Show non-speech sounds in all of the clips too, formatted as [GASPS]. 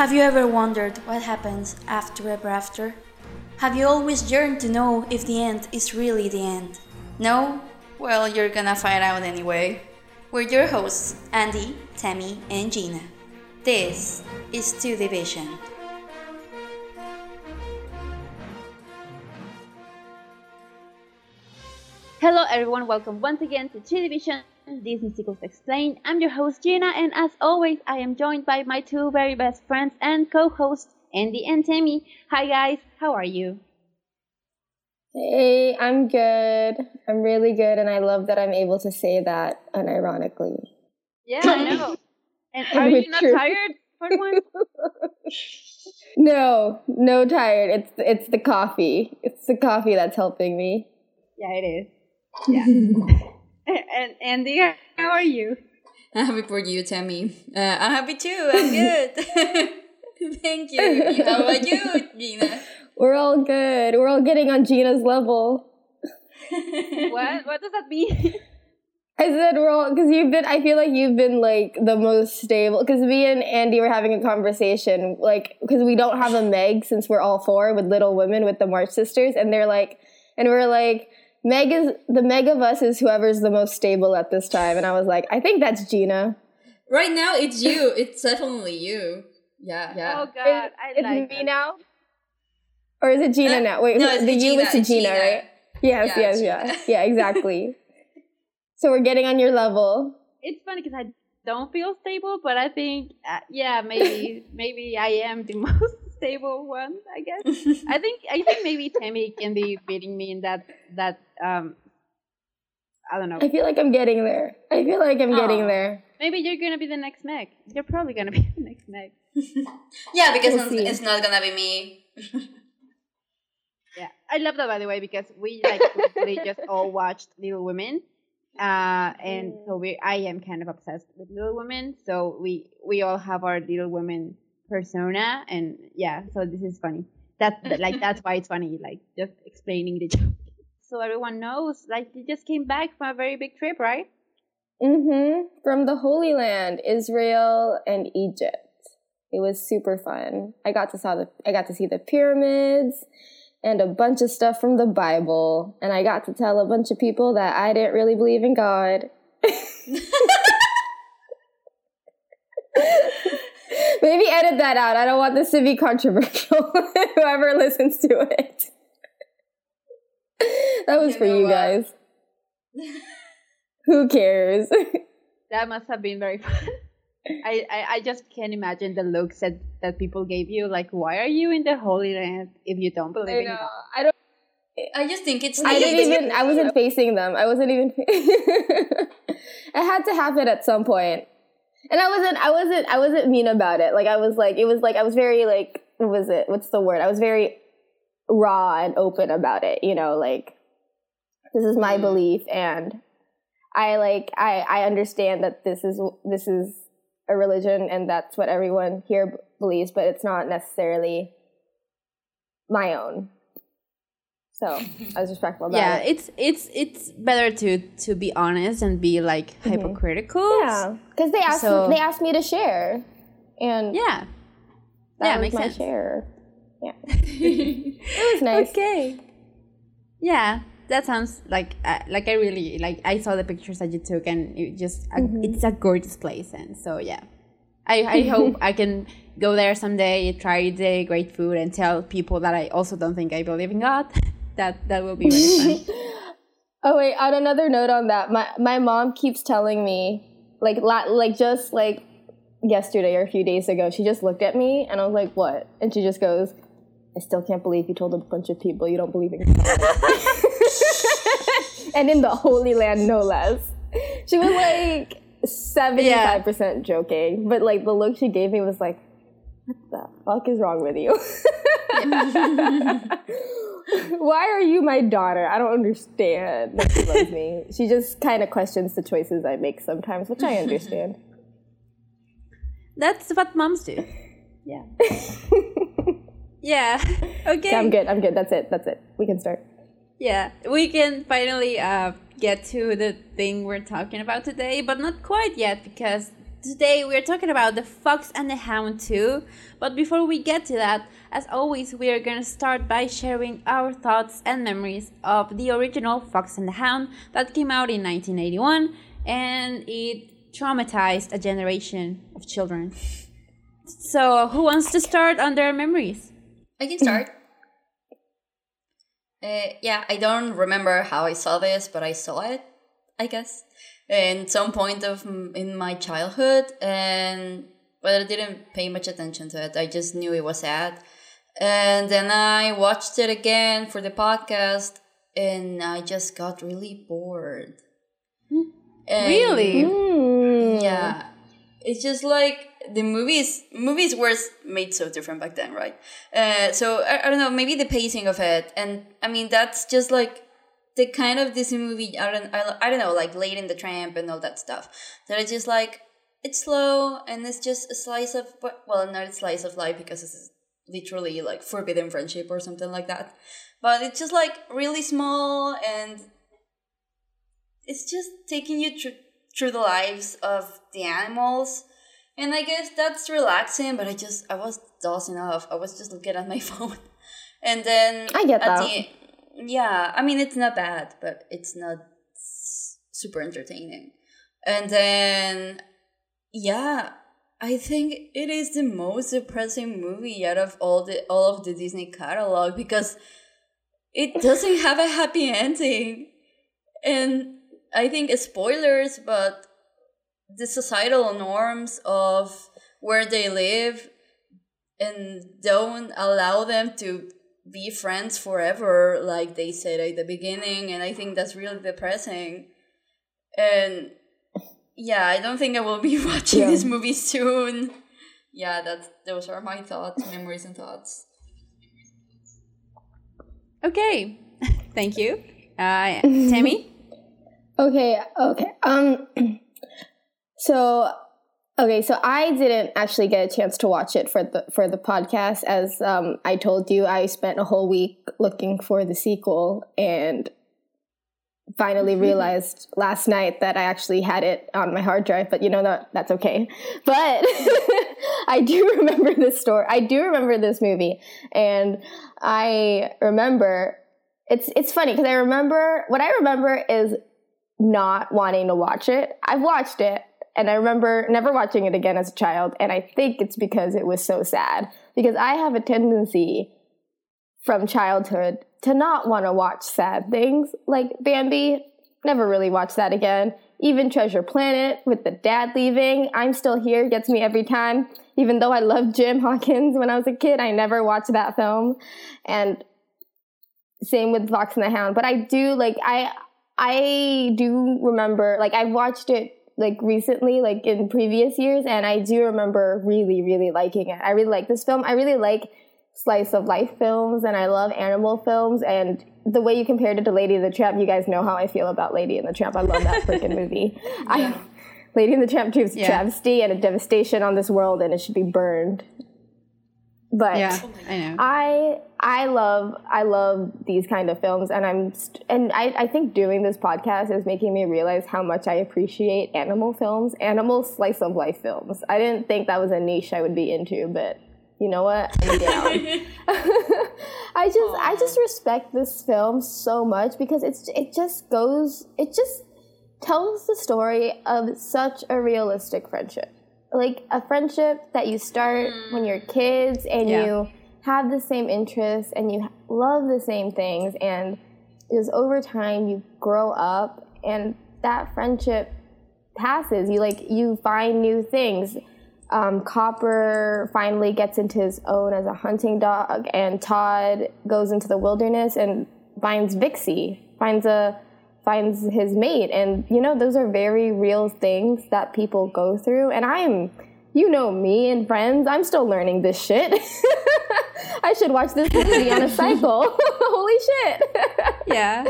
Have you ever wondered what happens after ever after? Have you always yearned to know if the end is really the end? No? Well, you're gonna find out anyway. We're your hosts, Andy, Tammy, and Gina. This is Two Division. Hello everyone, welcome once again to Two Division Disney Sequels Explained. I'm your host Gina, and as always, I am joined by my two very best friends and co-hosts, Andy and Tammy. Hi guys, how are you? Hey, I'm good. I'm really good, and I love that I'm able to say that unironically. Yeah, I know. [LAUGHS] And are you not True. tired for once? [LAUGHS] No, no tired. It's it's the coffee. It's the coffee that's helping me. Yeah, it is. Yeah. [LAUGHS] and Andy, how are you? I'm happy for you, Tammy. Uh, I'm happy too. I'm good. [LAUGHS] Thank you. How about you, Gina? We're all good. We're all getting on Gina's level. [LAUGHS] What? What does that mean? I said we're all because you've been. I feel like you've been like the most stable. Because me and Andy were having a conversation, like because we don't have a Meg since we're all four with Little Women with the March sisters, and they're like, and we're like, Meg is the Meg of us is whoever's the most stable at this time, and I was like, I think that's Gina. Right now, it's you. It's definitely you. Yeah, yeah. Oh God, I It's like me that. now, or is it Gina Uh, now? Wait, no, who- it's the you Gina, is to Gina, Gina. right? Yes, Yeah, yes, yeah, yeah, exactly. [LAUGHS] so we're getting on your level. it's funny because I don't feel stable, but I think, uh, yeah, maybe maybe I am the [LAUGHS] most stable one. I guess. [LAUGHS] I think I think maybe Tammy can be beating me in that that um. I don't know. I feel like I'm getting there. I feel like I'm getting there. Maybe you're gonna be the next Meg. You're probably gonna be [LAUGHS] the next Meg. [LAUGHS] yeah, because We'll it's, it's not gonna be me. Yeah, I love that by the way because we like we just all watched Little Women, uh, and so we I am kind of obsessed with Little Women. So we we all have our Little Women persona, and yeah, so this is funny. That that- like [LAUGHS] that's why it's funny, like just explaining the joke. So everyone knows, like you just came back from a very big trip, right? Mm-hmm. From the Holy Land, Israel and Egypt. It was super fun. I got to saw the I got to see the pyramids and a bunch of stuff from the Bible, and I got to tell a bunch of people that I didn't really believe in God. [LAUGHS] [LAUGHS] [LAUGHS] Maybe edit that out. I don't want this to be controversial. [LAUGHS] Whoever listens to it. [LAUGHS] that was You for you what? guys. Who cares? That must have been very fun. I, I, I just can't imagine the looks that, that people gave you. Like, why are you in the Holy Land if you don't believe in God? I don't. I just think it's. I didn't even. I wasn't facing them. I wasn't even. it had to happen at some point, and I wasn't. I wasn't. I wasn't mean about it. Like I was like. It was like I was very like. What was it? What's the word? I was very raw and open about it. You know, like this is my Mm. belief, and I like. I I understand that this is this is a religion, and that's what everyone here b- believes, but it's not necessarily my own. So I was respectful about Yeah, it. it's it's it's better to to be honest and be like mm-hmm. hypocritical. Yeah, because they asked So- they asked me to share, and Yeah. that yeah, was makes my sense. share. [LAUGHS] Yeah, it was nice. Okay. Yeah, that sounds like uh, like I really like. I saw the pictures that you took, and it just a, it's a gorgeous place, and so yeah. I, I hope I can go there someday, try the great food, and tell people that I also don't think I believe in God. [LAUGHS] That that will be really fun. [LAUGHS] Oh wait, on another note on that, my my mom keeps telling me like la- like just like yesterday or a few days ago, she just looked at me and I was like, "What?" And she just goes, "I still can't believe you told a bunch of people you don't believe in God." [LAUGHS] and in the Holy Land, no less. She was like seventy five percent joking, but like the look she gave me was like, "What the fuck is wrong with you?" [LAUGHS] [LAUGHS] Why are you my daughter? I don't understand. She loves me. [LAUGHS] She just kind of questions the choices I make sometimes, which I understand. [LAUGHS] That's what moms do. Yeah. yeah. Okay. Yeah, I'm good. I'm good. That's it. That's it. We can start. Yeah, we can finally uh, get to the thing we're talking about today, but not quite yet because today we're talking about The Fox and the Hound 2. But before we get to that, as always, we are gonna start by sharing our thoughts and memories of the original Fox and the Hound that came out in 1981 and it traumatized a generation of children. So, who wants to start on their memories? I can start. Uh, yeah, I don't remember how I saw this, but I saw it, I guess, in some point of m- in my childhood, and but I didn't pay much attention to it. I just knew it was sad, and then I watched it again for the podcast, and I just got really bored. And- Really? Mm. yeah it's just like the movies movies were made so different back then right uh, so I, I don't know maybe the pacing of it and i mean that's just like the kind of disney movie i don't i, I don't know like Lady and the Tramp and all that stuff that it's just like it's slow and it's just a slice of well not a slice of life because it's literally like forbidden friendship or something like that but it's just like really small and it's just taking you through through the lives of the animals. And i guess that's relaxing but i just i was dozing off. I was just looking at my [LAUGHS] phone. And then I get at that. the- yeah i mean it's not bad but it's not super entertaining. And then yeah i think it is the most depressing movie out of all the all of the disney catalog because it doesn't have a happy ending. And I think it's spoilers, but the societal norms of where they live and don't allow them to be friends forever, like they said at the beginning, and I think that's really depressing. And yeah, I don't think I will be [LAUGHS] watching Yeah. this movie soon. Yeah, that's those are my thoughts, memories, and thoughts. Okay, [LAUGHS] thank you. Uh, Tammy? [LAUGHS] Okay, okay. Um [CLEARS THROAT] so okay, so I didn't actually get a chance to watch it for the for the podcast as um I told you I spent a whole week looking for the sequel and finally realized last night that I actually had it on my hard drive, but you know that that's okay. [LAUGHS] But [LAUGHS] I do remember this story. I do remember this movie and I remember it's it's funny because I remember what I remember is not wanting to watch it. I've watched it and I remember never watching it again as a child and I think it's because it was so sad because I have a tendency from childhood to not want to watch sad things like Bambi. Never really watched that again. Even Treasure Planet with the dad leaving, I'm still here gets me every time. Even though I loved Jim Hawkins when I was a kid, I never watched that film. And same with Fox and the Hound. But I do like I I do remember like I watched it like recently, like in previous years, and I do remember really, really liking it. I really like this film. I really like slice of life films and I love animal films and the way you compared it to Lady and the Tramp, you guys know how I feel about Lady and the Tramp. I love that [LAUGHS] freaking movie. I Lady and the Tramp 2 is Yeah. travesty and a devastation on this world and it should be burned. But Yeah, I know. I I love I love these kind of films, and I'm st- and I, I think doing this podcast is making me realize how much I appreciate animal films, animal slice of life films. I didn't think that was a niche I would be into, but you know what? I'm down. [LAUGHS] [LAUGHS] I just I just respect this film so much because it's it just goes it just tells the story of such a realistic friendship. Like a friendship that you start when you're kids and Yeah. you have the same interests and you love the same things and just over time you grow up and that friendship passes. You like you find new things. Um, Copper finally gets into his own as a hunting dog, and Todd goes into the wilderness and finds Vixey, finds a finds his mate, and you know those are very real things that people go through. And I'm, you know me and friends, I'm still learning this shit. [LAUGHS] I should watch this movie on a [LAUGHS] cycle. [LAUGHS] Holy shit! yeah.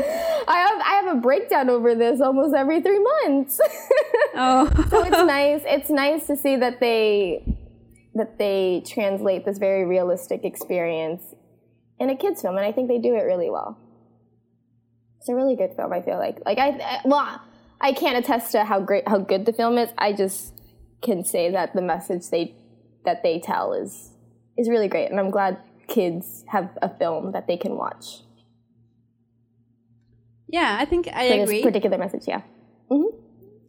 I have I have a breakdown over this almost every three months. Oh. so it's nice. It's nice to see that they that they translate this very realistic experience in a kids film, and I think they do it really well. It's a really good film. I feel like like I I- well I can't attest to how great how good the film is. I just can say that the message they that they tell is is really great, and I'm glad kids have a film that they can watch. Yeah, I think I for agree. This particular message, yeah. Mm-hmm.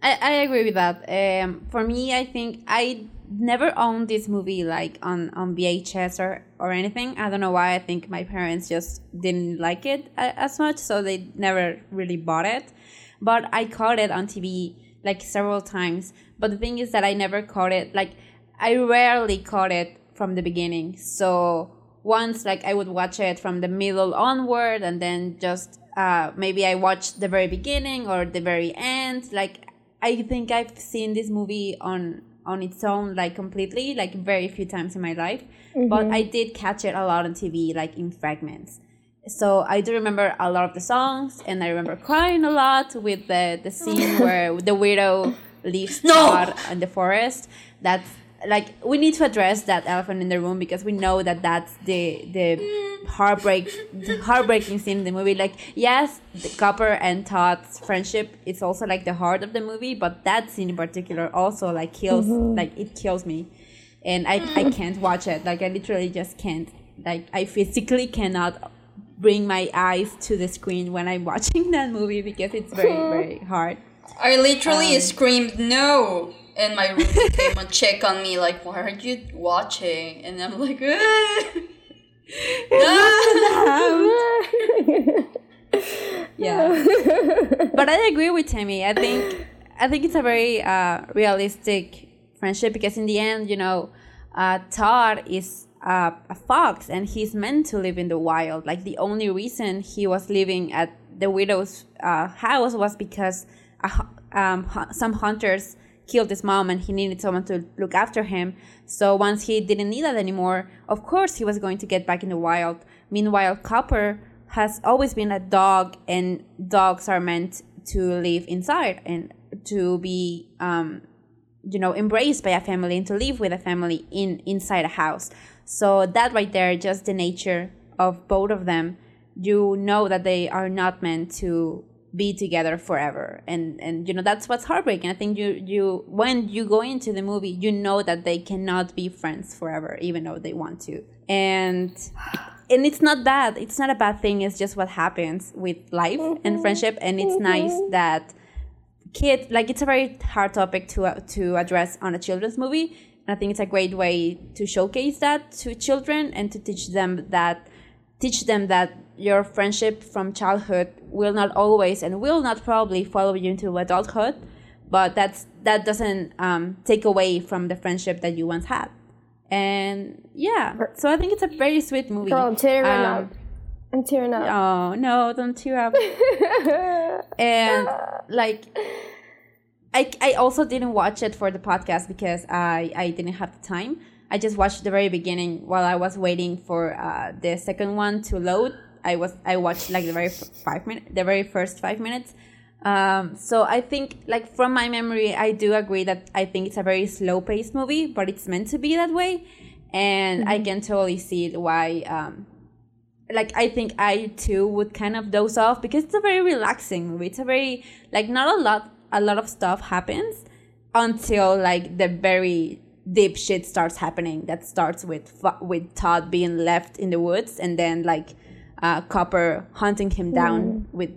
I, I agree with that. Um, for me, I think I never owned this movie like on, on VHS or, or anything. I don't know why. I think my parents just didn't like it as much, so they never really bought it. But I caught it on TV like several times. But the thing is that I never caught it. Like I rarely caught it from the beginning. So once like I would watch it from the middle onward, and then just uh, maybe I watched the very beginning or the very end. Like I think I've seen this movie on on its own like completely like very few times in my life mm-hmm. but i did catch it a lot on tv like in fragments so i do remember a lot of the songs and i remember crying a lot with the the scene [LAUGHS] where the widow leaves no! in the forest that's like we need to address that elephant in the room because we know that that's the the heartbreak the heartbreaking scene in the movie. Like yes the copper and todd's friendship is also like the heart of the movie but that scene in particular also like kills mm-hmm. like it kills me. And i i can't watch it. Like i literally just can't. Like i physically cannot bring my eyes to the screen when i'm [LAUGHS] watching that movie because it's very very hard. I literally um, screamed no and my roommate came check on me like, "Why aren't you watching?" And I'm like, [LAUGHS] yeah, but I agree with Tammy. I think I think it's a very uh, realistic friendship because in the end, you know, uh, Todd is a fox and he's meant to live in the wild. Like the only reason he was living at the widow's uh, house was because um, some hunters killed his mom and he needed someone to look after him. So once he didn't need that anymore, of course he was going to get back in the wild. Meanwhile, Copper has always been a dog, and dogs are meant to live inside and to be, um, you know, embraced by a family and to live with a family in inside a house. So that right there, just the nature of both of them, you know that they are not meant to be together forever. And and you know that's what's heartbreaking. I think you you when you go into the movie you know that they cannot be friends forever even though they want to. And and it's not bad. It's not a bad thing. It's just what happens with life mm-hmm. and friendship. And it's mm-hmm. nice that kids like it's a very hard topic to uh, to address on a children's movie. And i think it's a great way to showcase that to children and to teach them that teach them that your friendship from childhood will not always and will not probably follow you into adulthood but that's that doesn't um, take away from the friendship that you once had. And yeah so i think it's a very sweet movie. Girl, I'm tearing um, up i'm tearing up. Oh no don't tear up. [LAUGHS] And like I, I also didn't watch it for the podcast because I, I didn't have the time. I just watched the very beginning while I was waiting for uh, the second one to load I was I watched like the very five minute the very first five minutes. Um, so I think like from my memory, I do agree that I think it's a very slow paced movie, but it's meant to be that way, and mm-hmm. I can totally see why. Um, like I think I too would kind of doze off because it's a very relaxing movie. It's a very like not a lot a lot of stuff happens until like the very deep shit starts happening that starts with with Todd being left in the woods and then like uh, Copper hunting him down mm. with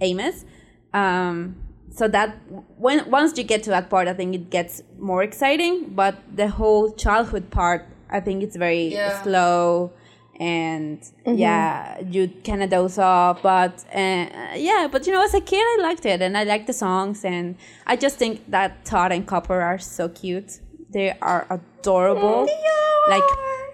Amos. Um, so that when once you get to that part, I think it gets more exciting. But the whole childhood part, I think it's very yeah. slow and mm-hmm. yeah, you kind of doze off. But uh, yeah, but you know, as a kid, I liked it and I liked the songs, and I just think that Todd and Copper are so cute. They are adorable. They are. Like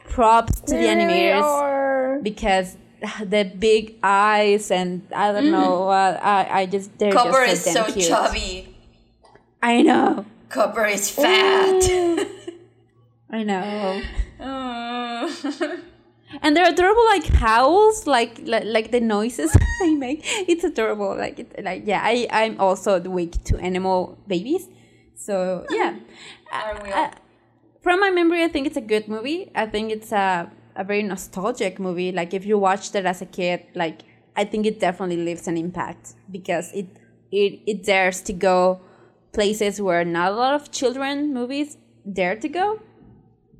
props to they the animators are. because [LAUGHS] the big eyes and I don't mm. know. Uh, I I just they're Copper just so is so cute. chubby. I know. Copper is fat. [LAUGHS] I know. [LAUGHS] and they're adorable like howls like like, like the noises they make it's adorable like it, like yeah i i'm also weak to animal babies so yeah uh, from my memory i think it's a good movie i think it's a a very nostalgic movie. Like if you watched it as a kid, like I think it definitely leaves an impact because it it it dares to go places where not a lot of children movies dare to go.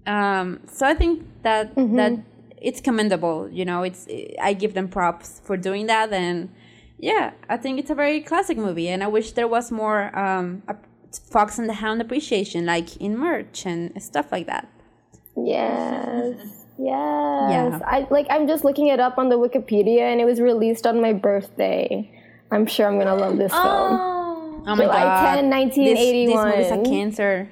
Um, so I think that that it's commendable. You know, it's I give them props for doing that, and yeah, I think it's a very classic movie, and I wish there was more um, a Fox and the Hound appreciation, like in merch and stuff like that. Yes. Yes. Yeah. I like I'm just looking it up on the Wikipedia and it was released on my birthday. I'm sure I'm gonna love this oh. film. Oh. Oh my July god, 10, this, this movie is a cancer.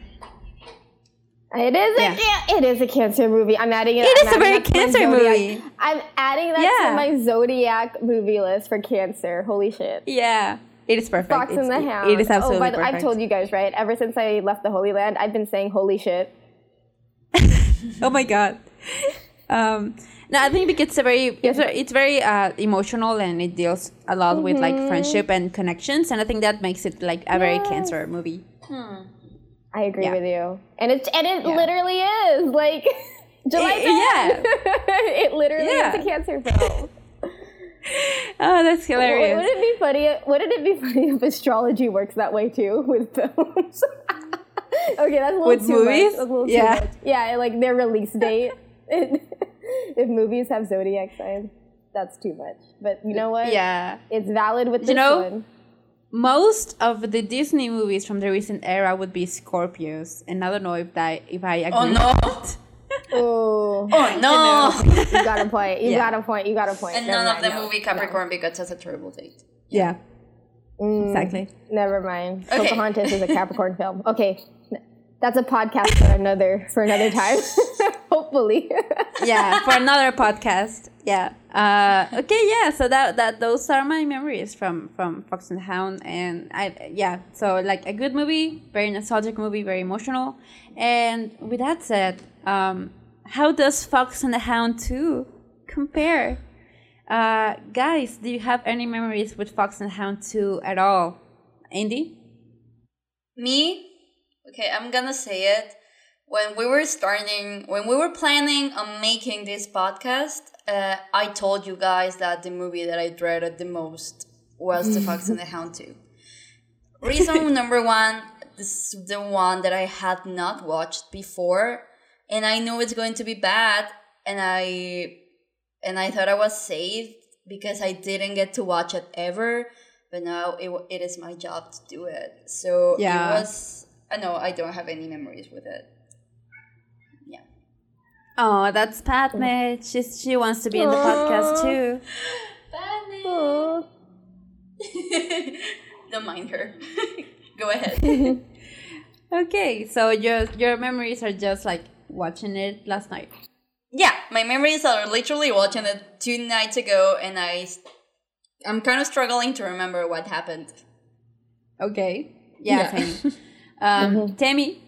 It is Yeah. a yeah, it is a cancer movie. I'm adding it. It I'm is a very that to my cancer movie. I'm adding that Yeah. to my Zodiac movie list for cancer. Holy shit. Yeah, it is perfect. Fox It's- and the it- Hound. It is oh, absolutely oh, by the, perfect. I've told you guys, right? Ever since I left the Holy Land, I've been saying holy shit. [LAUGHS] oh my god. Um, no, I think because it's a very it's, it's very uh, emotional and it deals a lot with like Mm-hmm. friendship and connections, and I think that makes it like a very cancer movie. I agree Yeah. with you. And it's and it Yeah. literally is like [LAUGHS] July I- 10th. [LAUGHS] it literally Yeah. is a cancer film. [LAUGHS] Oh, that's hilarious. Wouldn't it be funny? Wouldn't it be funny if astrology works that way too with films? okay, that's a little With too movies? Much. That's a little Yeah. too much. Yeah, like their release date. [LAUGHS] if movies have zodiac signs, that's too much. But you know what? Yeah. it's valid with this you know, one. Most of the Disney movies from the recent era would be Scorpios, and I don't know if that if I agree. Oh no! Oh, Oh no! you got a point. You [LAUGHS] Yeah. got a point. You got a point. And Never none of the no. movie Capricorn because that's a terrible date. Yeah, Mm, exactly. Never mind. Okay. Pocahontas is a Capricorn film. Okay, that's a podcast for another for another time. [LAUGHS] Hopefully. yeah, for [LAUGHS] another podcast. Yeah. Uh, okay. Yeah. So that that those are my memories from from Fox and the Hound, and I yeah. So like a good movie, very nostalgic movie, very emotional. And with that said, um, how does Fox and the Hound two compare? Uh, guys, do you have any memories with Fox and the Hound two at all? Andy? Me? Okay, I'm gonna say it. When we were starting, when we were planning on making this podcast, uh, I told you guys that the movie that I dreaded the most was The Fox and the Hound 2. [LAUGHS] Reason number one, this is the one that I had not watched before, and I know it's going to be bad, and I and I thought I was safe because I didn't get to watch it ever. But now it, it is my job to do it. So Yeah. it was. I know I don't have any memories with it. Yeah. Oh, that's Padme. She's, she wants to be in the podcast too. Oh. [LAUGHS] don't mind her. [LAUGHS] Go ahead. [LAUGHS] Okay, so your your memories are just like watching it last night. yeah, my memories are literally watching it two nights ago, and I, I'm kind of struggling to remember what happened. Okay. Yeah, Yeah. Um, Tammy.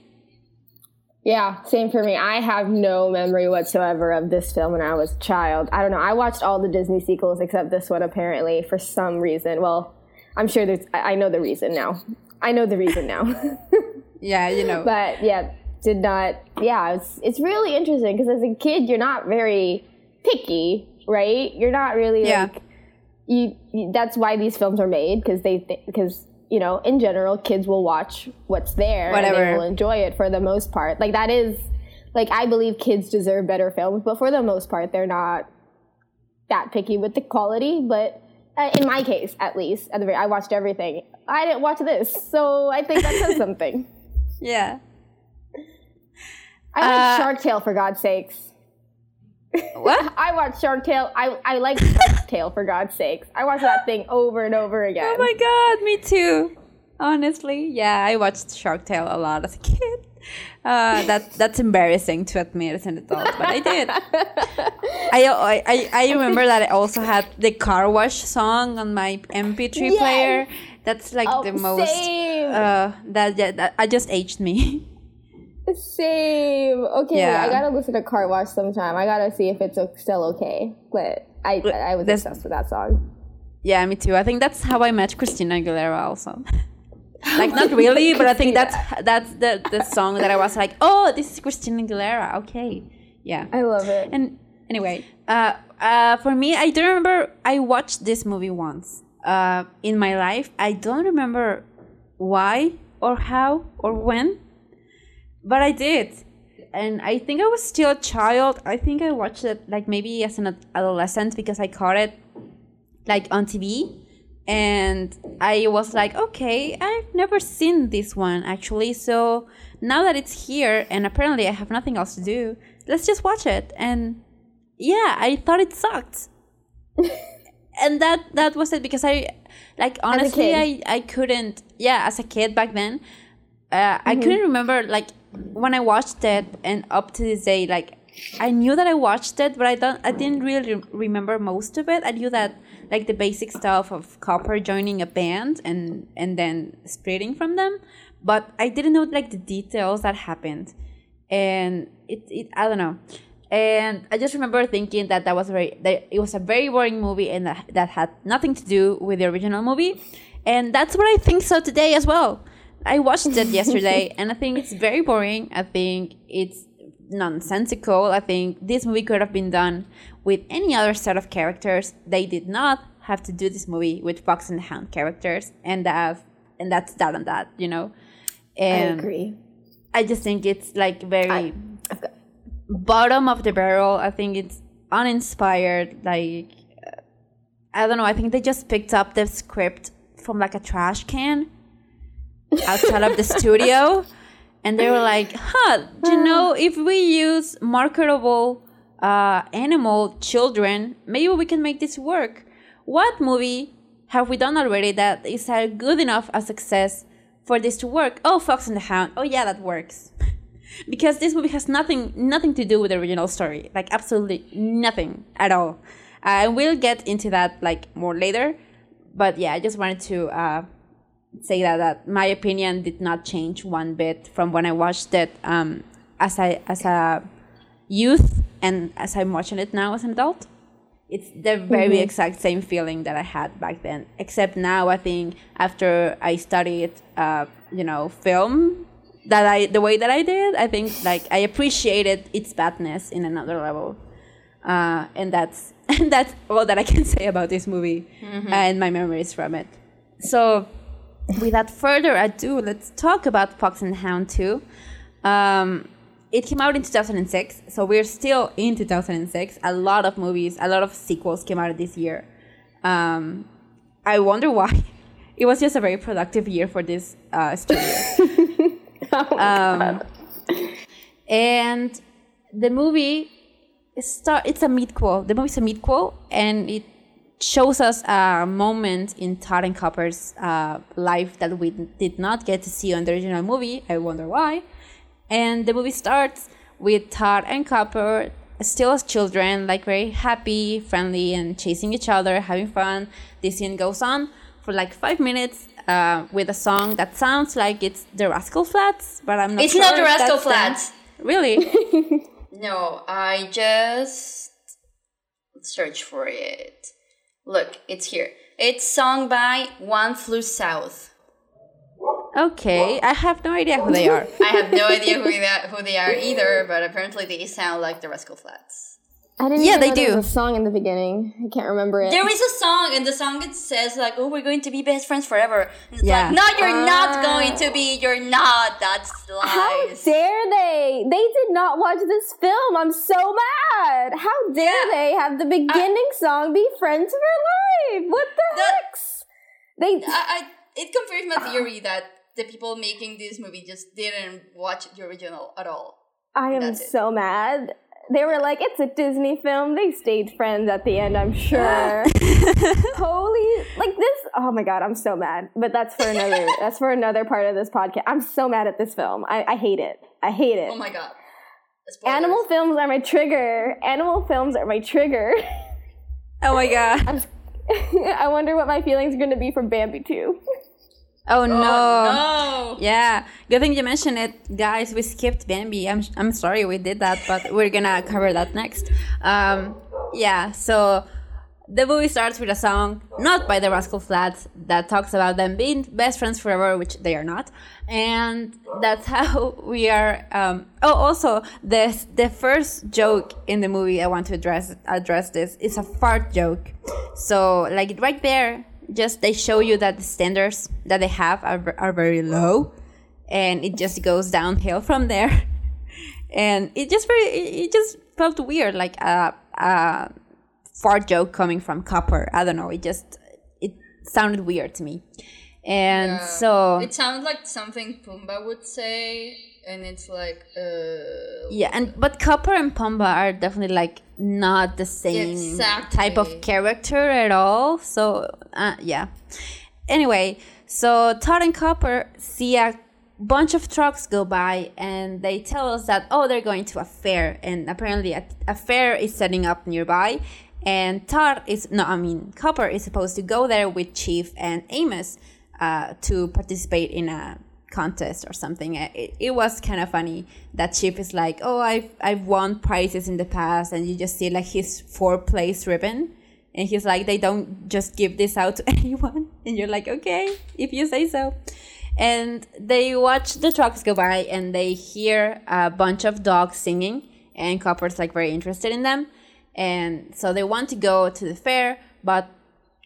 Yeah, same for me. I have no memory whatsoever of this film when I was a child. I don't know. I watched all the Disney sequels except this one apparently for some reason. Well, I'm sure there's I I know the reason now. I know the reason now. [LAUGHS] Yeah, you know. but yeah, did not. Yeah, it's it's really interesting because as a kid, you're not very picky, right? You're not really Yeah. like you, you. That's why these films are made because they because you know in general kids will watch what's there and they will enjoy it for the most part. Like that is like I believe kids deserve better films, but for the most part, they're not that picky with the quality. But uh, in my case, at least, at the very, I watched everything. I didn't watch this, so I think that says [LAUGHS] something. yeah. I like Uh, Shark Tale for God's sakes. What? [LAUGHS] I watch Shark Tale. I I like Shark Tale for God's sakes. I watch that thing over and over again. Oh my god, me too. Honestly, yeah, I watched Shark Tale a lot as a kid. Uh, that that's embarrassing to admit as an adult, but I did. I, I I [LAUGHS] remember that I also had the car wash song on my MP3 Yes. player. That's like Oh, the most. same. Uh, that, yeah, that I just aged me. [LAUGHS] Same. Okay, Yeah. I gotta listen to Car Wash sometime. I gotta see if it's still okay. But I I was obsessed with that song. Yeah, me too. I think that's how I met Christina Aguilera also. [LAUGHS] like not really, but I think that's that's the the song that I was like, oh, this is Christina Aguilera. Okay, yeah. I love it. And anyway, uh, uh, for me, I don't remember. I watched this movie once uh, in my life. I don't remember why or how or when, but I did. And I think I was still a child. I think I watched it like maybe as an adolescent because I caught it like on TV. And I was like, okay, I've never seen this one actually. So now that it's here and apparently I have nothing else to do, let's just watch it. And yeah, I thought it sucked. [LAUGHS] and that that was it because I like honestly I I couldn't yeah as a kid back then uh, I couldn't remember like when I watched it and up to this day like I knew that I watched it but I don't I didn't really re- remember most of it. I knew that like the basic stuff of Copper joining a band and and then splitting from them but I didn't know like the details that happened. And it, it I don't know. And I just remember thinking that that was very that it was a very boring movie and that, that had nothing to do with the original movie. And that's what I think so today as well I watched it [LAUGHS] yesterday and I think it's very boring I think it's nonsensical I think this movie could have been done with any other set of characters they did not have to do this movie with Fox and the Hound characters and that and that's that and that you know and I agree I just think it's like very bottom of the barrel. I think it's uninspired. Like uh, I don't know. I think they just picked up the script from like a trash can outside of the studio, and they were like, "Huh? You know if we use marketable uh, animal children, maybe we can make this work." What movie have we done already that is a good enough a success for this to work? Oh, Fox and the Hound. Oh yeah, that works [LAUGHS] because this movie has nothing nothing to do with the original story like absolutely nothing at all uh, and we'll get into that like more later but yeah i just wanted to uh, say that, that my opinion did not change one bit from when i watched it um, as i as a youth and as i'm watching it now as an adult it's the very Mm-hmm. exact same feeling that i had back then except now i think after i studied uh, you know film that I the way that I did, I think like I appreciated its badness in another level, uh, and that's [LAUGHS] and that's all that I can say about this movie and my memories from it. So, without further ado, let's talk about Fox and Hound 2. Um, it came out in 2006, so we're still in 2006. A lot of movies, a lot of sequels came out this year. Um, I wonder why. [LAUGHS] It was just a very productive year for this uh, studio. [LAUGHS] um, and the movie start it's a midquel the movie's a midquel and it shows us a moment in Todd and Copper's uh, life that we did not get to see on the original movie I wonder why and the movie starts with Todd and Copper still as children like very happy friendly and chasing each other having fun this scene goes on for like five minutes uh, with a song that sounds like it's the Rascal Flatts, but I'm not. It's sure not the Rascal that's them. Flats. Really? [LAUGHS] No, I just search for it. Look, it's here. It's sung by One Flew South. okay, I have no idea who they are. [LAUGHS] I have no idea who they, who they are either, but apparently they sound like the Rascal Flatts. I didn't Yeah, even they know there do. was a song in the beginning. I can't remember it. There is a song, and the song it says like, "Oh, we're going to be best friends forever." And it's Yeah. like, no, you're not Ah. going to be. You're not. That's lies." How dare they? They did not watch this film. I'm so mad. How dare Yeah. they have the beginning song be Friends for Life? What the That- heck? They I, I it confirms my theory that the people making this movie just didn't watch the original at all. I am That's it. so mad. They were like, it's a Disney film. They stayed friends at the end, I'm sure. [LAUGHS] Holy, like this. Oh my god, I'm so mad. But that's for another. [LAUGHS] that's for another part of this podcast. I'm so mad at this film. I, I hate it. I hate it. Oh my god. Spoilers. Animal films are my trigger. Animal films are my trigger. [LAUGHS] Oh my god. I wonder what my feelings are going to be for Bambi too. Oh no. No. Yeah, good thing you mentioned it, guys. We skipped Bambi. I'm I'm sorry we did that, but we're gonna cover that next. Um, yeah. So the movie starts with a song not by the Rascal Flatts that talks about them being best friends forever, which they are not, and that's [LAUGHS] how we are. Um, oh, also the the first joke in the movie I want to address address this is a fart joke. So like right there, just they show you that the standards that they have are, are very low and it just goes downhill from there. [LAUGHS] And it just very, it just felt weird, like a, a fart joke coming from Copper. I don't know. It just, it sounded weird to me. And Yeah. so, It sounds like something Pumbaa would say, and it's like, uh. yeah, and but Copper and Pumbaa are definitely like not the same type of character at all. So, uh, yeah. Anyway, so Todd and Copper see a bunch of trucks go by and they tell us that, oh, they're going to a fair. And apparently, a, a fair is setting up nearby. And Todd is, no, I mean, Copper is supposed to go there with Chief and Amos uh, to participate in a contest or something. Uh, It, it was kind of funny that Chief is like, oh, I've, I've won prizes in the past. And you just see like his four place ribbon. And he's like, they don't just give this out to [LAUGHS] anyone. And you're like, okay, if you say so. And they watch the trucks go by and they hear a bunch of dogs singing. And Copper's like very interested in them. And so they want to go to the fair, but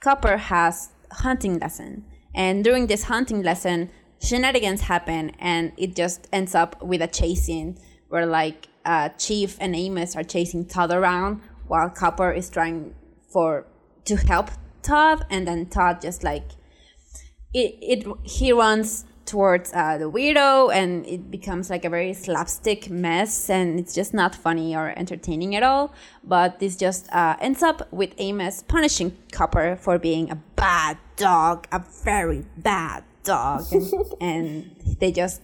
Copper has hunting lesson. And during this hunting lesson, shenanigans happen and it just ends up with a chasing where like uh, Chief and Amos are chasing Todd around while Copper is trying for to help Todd and then Todd just like it, it he runs towards uh, the weirdo and it becomes like a very slapstick mess and it's just not funny or entertaining at all. But this just uh, ends up with amos punishing copper for being a bad dog a very bad dog and, [LAUGHS] and they just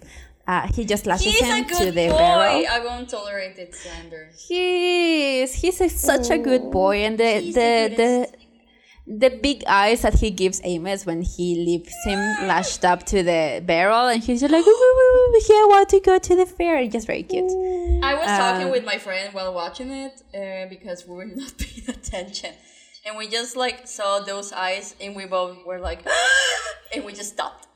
uh, he just lashes He's him a to good the boy. barrel I won't tolerate it, slander. he is he's a, such a good boy and the He's the the the the big eyes that he gives Amos when he leaves him lashed up to the barrel and he's just like "Woo, woo, woo, woo, yeah, I want to go to the fair it's just very cute I was Uh, talking with my friend while watching it uh, because we were not [LAUGHS] paying attention. And we just like saw those eyes and we both were like, [GASPS] and we just stopped.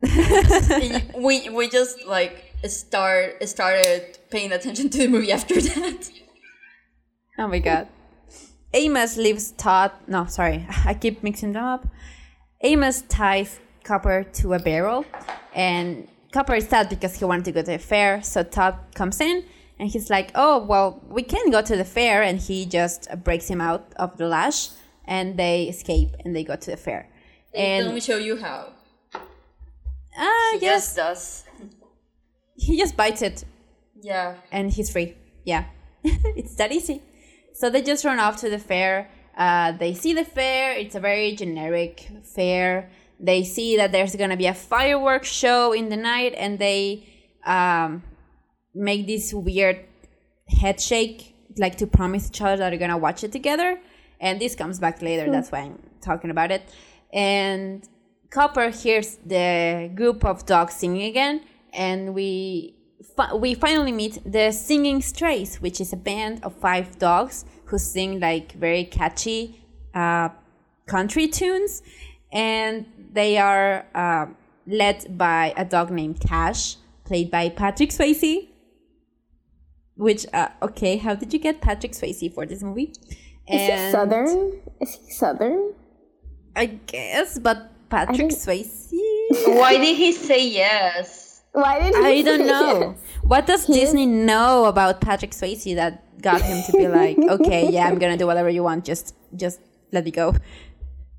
[LAUGHS] We we just like start started paying attention to the movie after [LAUGHS] that. oh my god Amos leaves Todd no sorry [LAUGHS] I keep mixing them up Amos ties Copper to a barrel and Copper is sad because he wanted to go to the fair so Todd comes in and he's like oh well we can go to the fair and he just breaks him out of the lash and they escape and they go to the fair Let and let me show you how. ah He yes just does. he just bites it Yeah. and he's free. Yeah, [LAUGHS] it's that easy. So they just run off to the fair. Uh, they see the fair. It's a very generic fair. They see that there's gonna be a fireworks show in the night, and they um, make this weird head shake, like to promise each other that they're gonna watch it together. And this comes back later. That's why I'm talking about it. And Copper hears the group of dogs singing again, and we fi- we finally meet the Singing Strays, which is a band of five dogs who sing like very catchy uh, country tunes, and they are uh, led by a dog named Cash, played by Patrick Swayze. Which uh, okay, how did you get Patrick Swayze for this movie? Is he southern? Is he southern? I guess, but Patrick think- Swayze. Why did he say yes? Why did he I don't know. yes? What does Disney know about Patrick Swayze that got him to be [LAUGHS] like, okay, yeah, I'm gonna do whatever you want. Just, just let me go.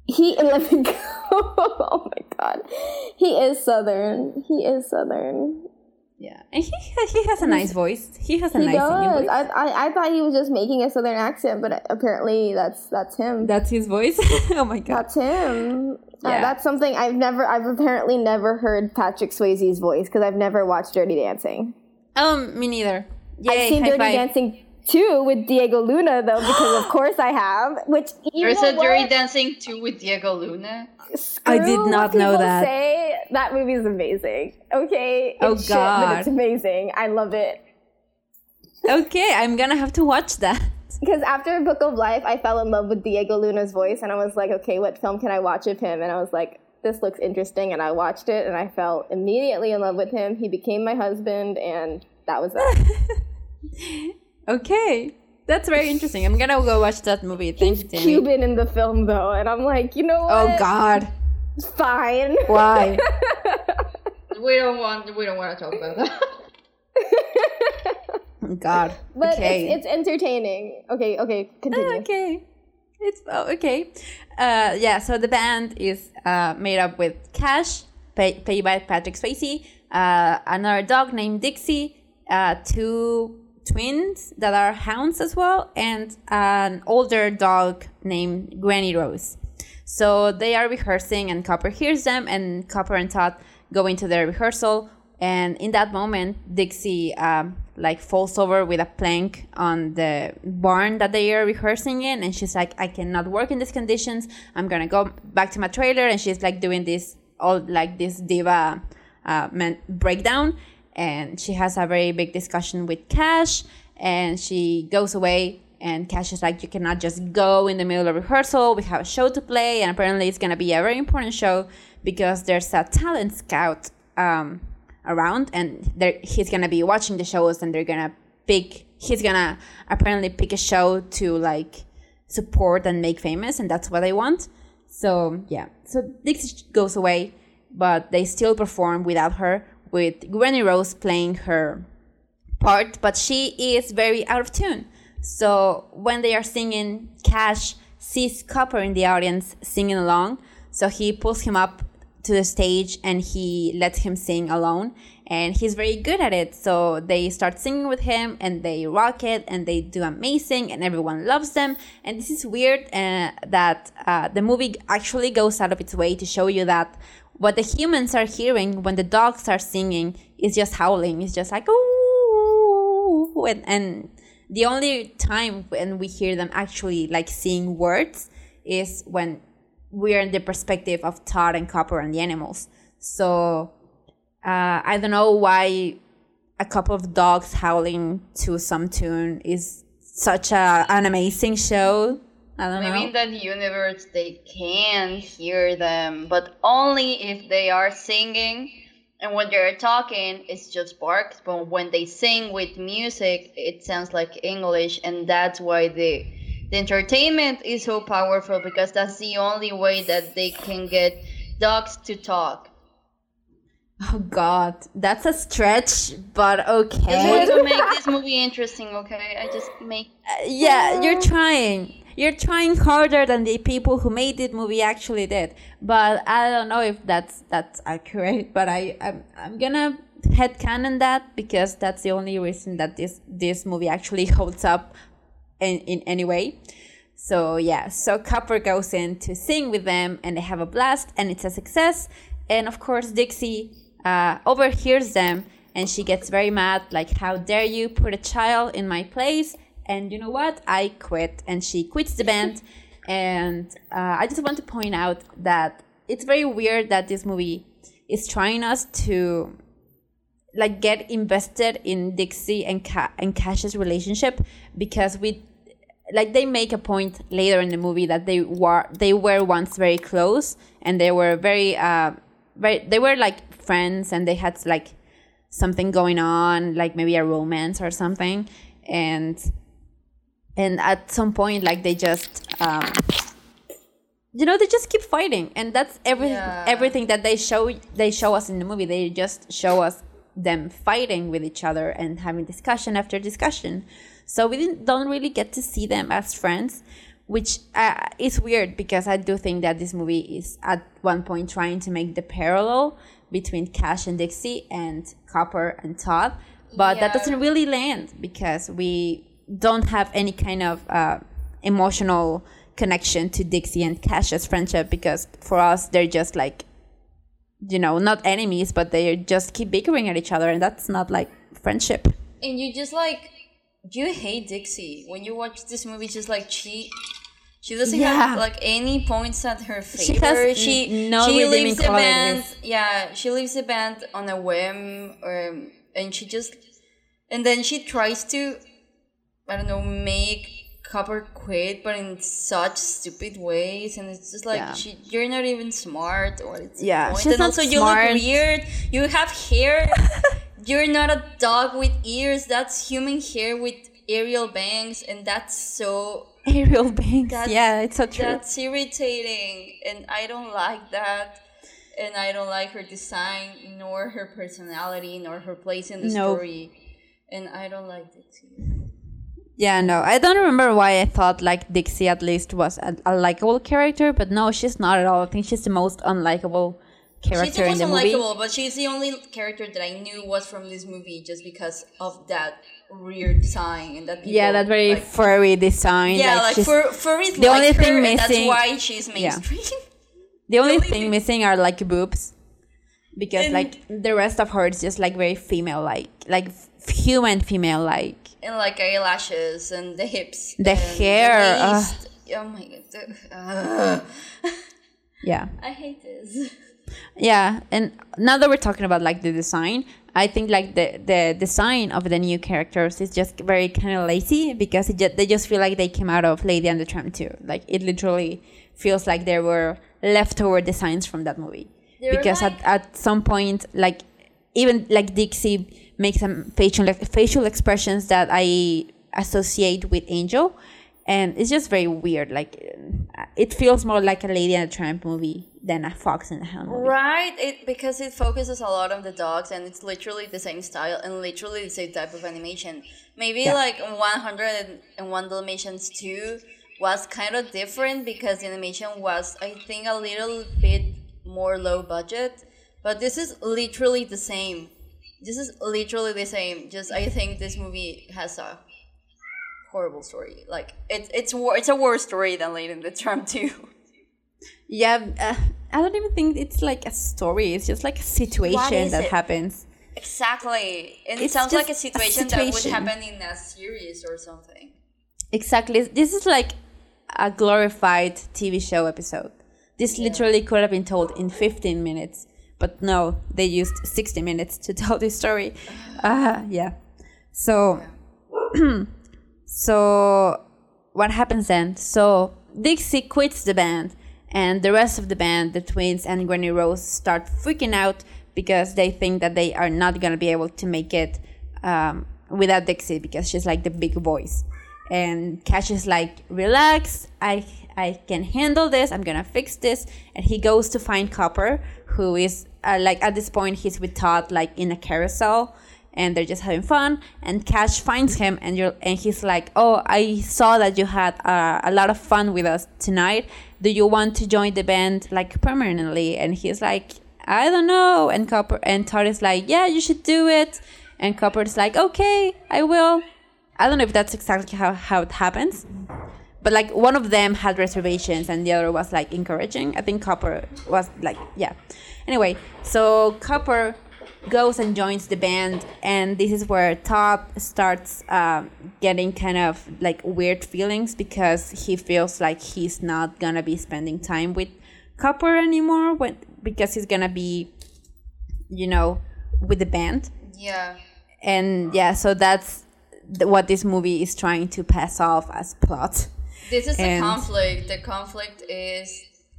He [LAUGHS] let me go. [LAUGHS] oh my god, he is southern. He is southern. Yeah, and he he has a nice voice. He has a He nice does. voice. I, I I thought he was just making a southern accent, but apparently that's that's him. That's his voice. [LAUGHS] oh my god. That's him. Uh, Yeah. that's something I've never. I've apparently never heard Patrick Swayze's voice because I've never watched Dirty Dancing. Um, me neither. Yay, I've seen Dirty five. Dancing too with Diego Luna though, because of [GASPS] course I have. Which you There's know a Dirty? Dancing 2 with Diego Luna. I did not what know people that. Say that movie is amazing. Okay. Oh, It's shit, but God. it's amazing. I love it. Okay, I'm gonna have to watch that. [LAUGHS] Because after Book of Life, I fell in love with Diego Luna's voice, and I was like, okay, what film can I watch of him? And I was like, this looks interesting, and I watched it, and I fell immediately in love with him. He became my husband, and that was that. [LAUGHS] Okay, that's very interesting. I'm gonna go watch that movie. Thanks, Jamie. Cuban in the film, though, and I'm like, you know what? Oh God, Fine. why? [LAUGHS] we don't want we don't want to talk about that. [LAUGHS] God. But okay. it's, it's entertaining. Okay, okay, continue. okay. It's oh, okay. Uh, yeah, so the band is uh, made up with Cash, pay, played by Patrick Swayze, uh, another dog named Dixie, uh, two twins that are hounds as well, and an older dog named Granny Rose. So they are rehearsing, and Copper hears them, and Copper and Todd go into their rehearsal. And in that moment, Dixie um, like falls over with a plank on the barn that they are rehearsing in, and she's like, "I cannot work in these conditions. I'm gonna go back to my trailer." And she's like doing this all like this diva uh, breakdown, and she has a very big discussion with Cash, and she goes away. And Cash is like, "You cannot just go in the middle of rehearsal. We have a show to play, and apparently it's gonna be a very important show because there's a talent scout." Um, around and he's gonna be watching the shows and they're gonna pick he's gonna apparently pick a show to like support and make famous and that's what they want so yeah so dixie goes away but they still perform without her with granny rose playing her part but she is very out of tune. So when they are singing cash sees copper in the audience singing along. So he pulls him up to the stage and he lets him sing alone. And he's very good at it. So they start singing with him and they rock it and they do amazing and everyone loves them. And this is weird uh, that uh, the movie actually goes out of its way to show you that what the humans are hearing when the dogs are singing is just howling it's just like ooh and, and the only time when we hear them actually like seeing words is when we're in the perspective of Todd and Copper and the animals. So uh, I don't know why a couple of dogs howling to some tune is such a, an amazing show. I don't Maybe know. in that universe they can hear them, but only if they are singing. And when they're talking, it's just barks. But when they sing with music, it sounds like English, and that's why the the entertainment is so powerful because that's the only way that they can get dogs to talk. oh God, that's a stretch, but okay. why [LAUGHS] to make this movie interesting. Okay, I just make uh, yeah, you're [LAUGHS] trying. You're trying harder than the people who made this movie actually did. But I don't know if that's that's accurate. [LAUGHS] But I I'm, I'm gonna headcanon that because that's the only reason that this this movie actually [LAUGHS] holds up in in any way. So yeah, so Copper goes in to sing with them, and they have a blast, and it's a success. And of course, Dixie uh, overhears them, and she gets very mad, like, "How dare you put a child in my place?" And you know what? I quit, and she quits the band. [LAUGHS] and uh, I just want to point out that it's very weird that this movie is trying us to like get invested in Dixie and Ca- and Cash's relationship because we like they make a point later in the movie that they were they were once very close and they were very uh very they were like friends and they had like something going on like maybe a romance or something and and at some point like they just um you know they just keep fighting. And that's everything Yeah. everything that they show they show us in the movie. They just show us them fighting with each other and having discussion after discussion. So we didn't, don't really get to see them as friends which uh, is weird because i do think that this movie is at one point trying to make the parallel between cash and dixie and copper and todd. But that doesn't really land because we don't have any kind of uh, emotional connection to Dixie and Cash's friendship because for us they're just like you know not enemies but they just keep bickering at each other and that's not like friendship and you just like you hate Dixie when you watch this movie. Just like she, she doesn't Yeah. have like any points at her She favor. has She n- no she leaves the band. qualities. Yeah, she leaves the band on a whim, or and she just and then she tries to, I don't know, make Copper quit, but in such stupid ways, and it's just like Yeah. she, you're not even smart, or it's Yeah, point. she's and not also you look weird. You have hair. [LAUGHS] You're not a dog with ears. That's human hair with Ariel bangs, and that's so Ariel bangs. That's- yeah it's so true that's irritating, and I don't like that. and I don't like her design, nor her personality, nor her place in the No. story. And I don't like Dixie. Yeah, no, I don't remember why I thought like Dixie at least was a, a likable character, but no, she's not at all. I think she's the most unlikable She's character the in most the movie. unlikable, but she's the only character that I knew was from this movie just because of that weird design and that people, Yeah, that very like, furry design. yeah, like, like, fur, furries the only like thing her, and that's why she's Yeah. mainstream. [LAUGHS] the only only thing thing- missing are like boobs, because And- like the rest of her is just like very female, like like human female, like and like eyelashes and the hips, The hair, uh. waist. oh my god, uh, yeah. [LAUGHS] I hate this. Yeah, and now that we're talking about like the design, I think like the the design of the new characters is just very kind of lazy because it just, they just feel like they came out of Lady and the Tramp 2. Like it literally feels like there were leftover designs from that movie. They're because like- at, at some point, like even like Dixie makes some facial facial expressions that I associate with Angel, and it's just very weird. Like uh, it feels more like a Lady and the Tramp movie than a Fox and the Hound movie. Right, it because it focuses a lot on the dogs and it's literally the same style and literally the same type of animation. Maybe Yeah. like 101 Dalmatians 2 was kind of different because the animation was, I think, a little bit more low budget. But this is literally the same. This is literally the same. Just I think this movie has a horrible story. Like it's it's war, it's a worse story than Lady in the Tramp 2. Yeah, uh, I don't even think it's like a story. It's just like a situation that it? happens. Exactly. And it It's sounds like a just a situation, that would happen in a series or something. Exactly. This is like a glorified TV show episode. This literally could have been told in 15 minutes, but no, they used 60 minutes to [LAUGHS] tell this story. Uh, yeah. So, [CLEARS THROAT] so what happens then? So Dixie quits the band, and the rest of the band, the twins and Granny Rose, start freaking out because they think that they are not gonna be able to make it um, without Dixie because she's like the big voice. And Cash is like, relax, I I can handle this. I'm gonna fix this. And he goes to find Copper, who is uh, like at this point he's with Todd like in a carousel, and they're just having fun. And Cash finds him, and you're and he's like, oh, I saw that you had uh, a lot of fun with us tonight. Do you want to join the band like permanently? And he's like, I don't know. And Copper and Todd is like, yeah, you should do it. And Copper's like, okay, I will. I don't know if that's exactly how, how it happens. But like one of them had reservations and the other was like encouraging. I think Copper was like, yeah. Anyway, so Copper goes and joins the band, and this is where Todd starts um, getting kind of like weird feelings because he feels like he's not gonna be spending time with Copper anymore when because he's gonna be, you know, with the band Yeah. and yeah so that's th- what this movie is trying to pass off as plot This is the And- conflict. The conflict is,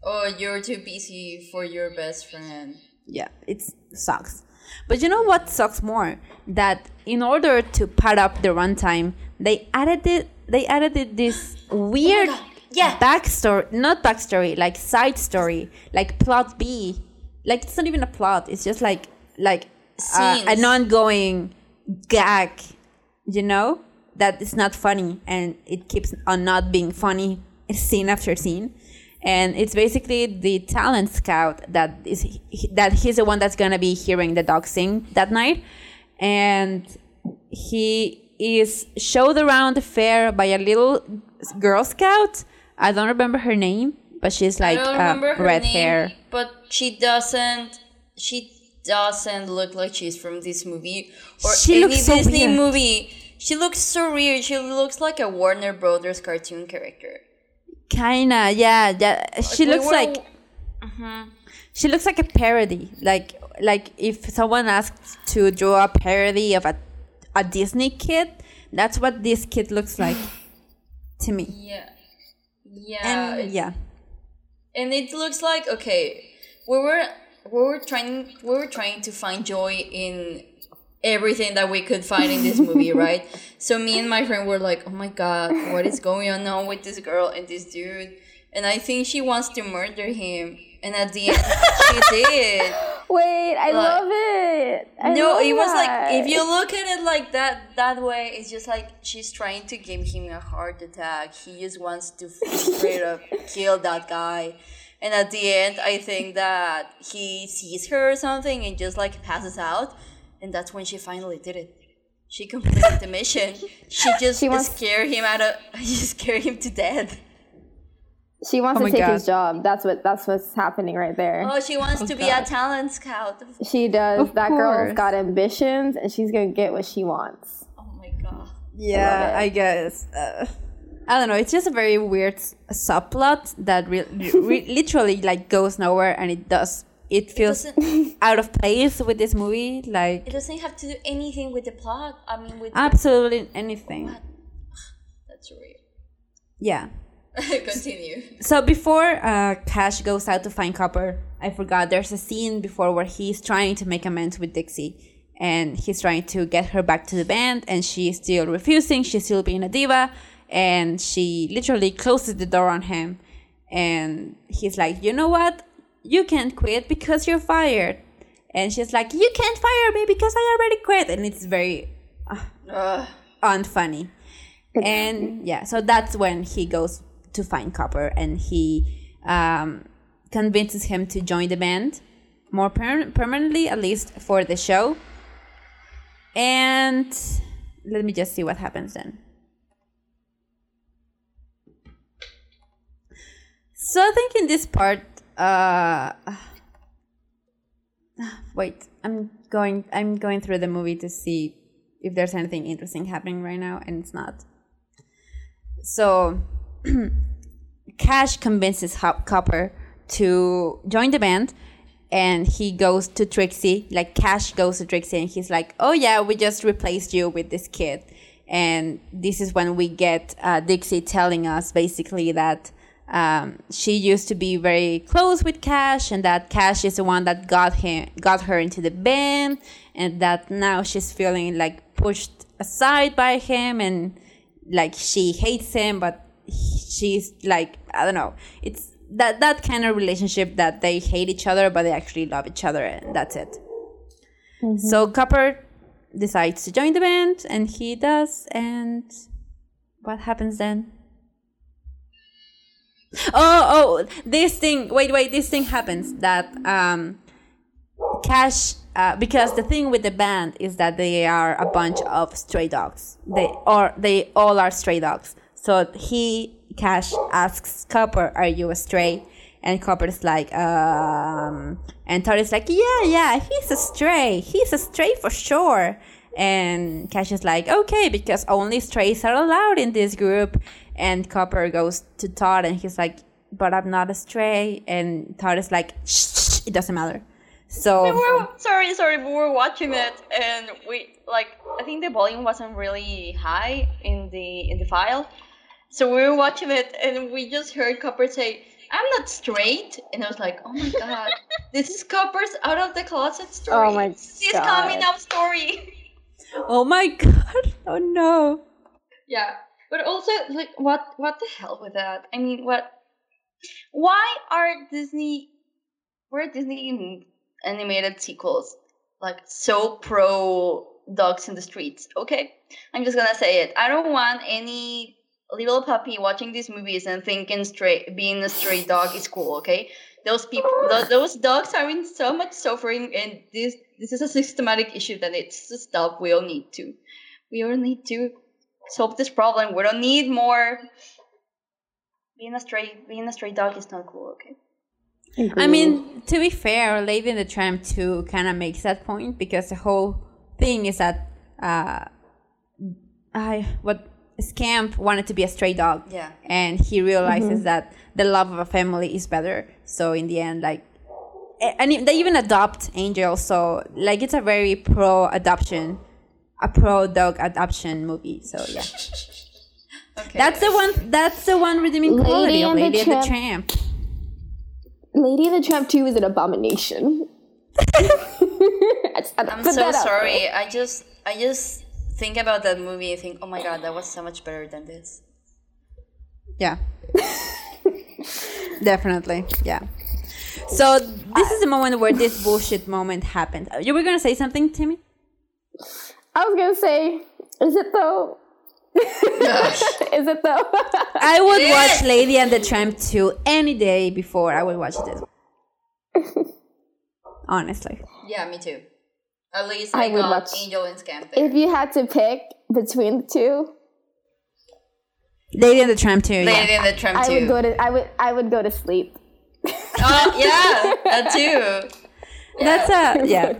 oh, you're too busy for your best friend. yeah it sucks but you know what sucks more that in order to pad up the runtime they added it they added it this [GASPS] weird God, yeah. backstory not backstory like side story like plot b like it's not even a plot it's just like like uh, an ongoing gag you know that is not funny and it keeps on not being funny scene after scene and it's basically the talent scout that is he- that he's the one that's gonna be hearing the dog sing that night and he is showed around the fair by a little girl scout i don't remember her name but she's like I don't her red name, hair but she doesn't. She doesn't look like she's from this movie or She any so Disney movie. She looks so weird. She looks like a Warner Brothers cartoon character. kinda yeah yeah she we looks were- like mm-hmm. she looks like a parody like like if someone asked to draw a parody of a, a disney kid that's what this kid looks like [SIGHS] to me Yeah. Yeah. and yeah and it looks like okay we were we were trying we were trying to find joy in everything that we could find in this movie [LAUGHS] right so me and my friend were like oh my god what is going on now with this girl and this dude and I think she wants to murder him. And at the end, she [LAUGHS] did. Wait, I Like- love it. I no, love it was like if you look at it like that that way, it's just like she's trying to give him a heart attack. He just wants to straight up [LAUGHS] kill that guy. And at the end, I think that he sees her or something and just like passes out, and that's when she finally did it. She completed the mission. She [LAUGHS] just She wants- scared him out of. [LAUGHS] She scared him to death. she wants Oh to take God. his job. That's what that's what's happening right there. Oh, she wants to be a talent scout. She does. Of that girl's got ambitions, and she's gonna get what she wants. Oh my god. Yeah, I guess. Uh, I don't know. It's just a very weird subplot that re- [LAUGHS] re- literally like goes nowhere, and it does. It feels doesn't- [LAUGHS] out of place with this movie. Like It doesn't have to do anything with the plot. I mean, with absolutely anything. [SIGHS] that's weird. Yeah. [LAUGHS] Continue. So before uh, Cash goes out to find Copper, I forgot there's a scene before where he's trying to make amends with Dixie. And he's trying to get her back to the band, and she's still refusing. She's still being a diva, and she literally closes the door on him. And he's like, You know what? You can't quit because you're fired. And she's like, You can't fire me because I already quit. And it's very Ugh. unfunny. And yeah, so that's when he goes to find Copper and he um, convinces him to join the band more per- permanently, at least for the show. And let me just see what happens then. So I think in this part, uh, wait, I'm going. I'm going through the movie to see if there's anything interesting happening right now, and it's not. So, [CLEARS THROAT] Cash convinces Hop Copper to join the band, and he goes to Trixie. Like Cash goes to Trixie, and he's like, "Oh yeah, we just replaced you with this kid." And this is when we get uh, Dixie telling us basically that um, she used to be very close with Cash, and that Cash is the one that got him, got her into the band, and that now she's feeling like pushed aside by him, and like she hates him, but she's like I don't know. It's that that kind of relationship that they hate each other, but they actually love each other, and that's it. So Copper decides to join the band, and he does, and what happens then? Oh, oh, this thing. Wait, wait. This thing happens that um, Cash, uh, because the thing with the band is that they are a bunch of stray dogs. They or they all are stray dogs. So he Cash asks Copper, "Are you a stray?" And Copper's like, um, and Tori's like, "Yeah, yeah, he's a stray. He's a stray for sure." And Cash is like, "Okay, because only strays are allowed in this group." And Copper goes to Todd, and he's like, "But I'm not a stray." And Todd is like, "Shh, shh, it doesn't matter." So We were sorry, sorry. We were watching it, and we like. I think the volume wasn't really high in the in the file, so we were watching it, and we just heard Copper say, "I'm not straight," and I was like, "Oh my [LAUGHS] god, this is Copper's out of the closet oh story. Oh my God. coming out story." Oh my god! Oh no! Yeah, but also like, what what the hell with that? I mean, what? Why are Disney, were Disney animated sequels like so pro dogs in the streets? Okay, I'm just gonna say it. I don't want any little puppy watching these movies and thinking straight being a stray dog is cool. Okay, those people, th- those dogs are in so much suffering, and this this is a systematic issue that needs to stop. We all need to. We all need to solve this problem. We don't need more. Being a stray, being a stray dog is not cool. Okay. I mean, to be fair, Lady in the Tramp 2 kind of makes that point because the whole thing is that uh, I what Scamp wanted to be a stray dog. Yeah. And he realizes that the love of a family is better. So in the end, like, and they even adopt Angel. So like, it's a very pro adoption, a pro dog adoption movie. So yeah, Okay. that's the one. That's the one redeeming Lady quality of and the Lady and the Tramp. Tramp. Lady and the Tramp 2 is an abomination. [LAUGHS] I'm so sorry. I just, I just think about that movie and think, oh my god, that was so much better than this. Yeah. [LAUGHS] Definitely, yeah. So this is the moment where this bullshit moment happened. You were gonna say something, Timmy? I was gonna say, is it though? [LAUGHS] is it though? I would watch Lady and the Tramp 2 any day before I would watch this. [LAUGHS] Honestly. Yeah, me too. At least I I, would got watch- Angel and Scamp if you had to pick between the two, Lady and the Tramp 2, yeah. Lady and the Tramp 2. I too. would go to I would I would go to sleep. oh yeah, that [LAUGHS] too. That's a, yeah.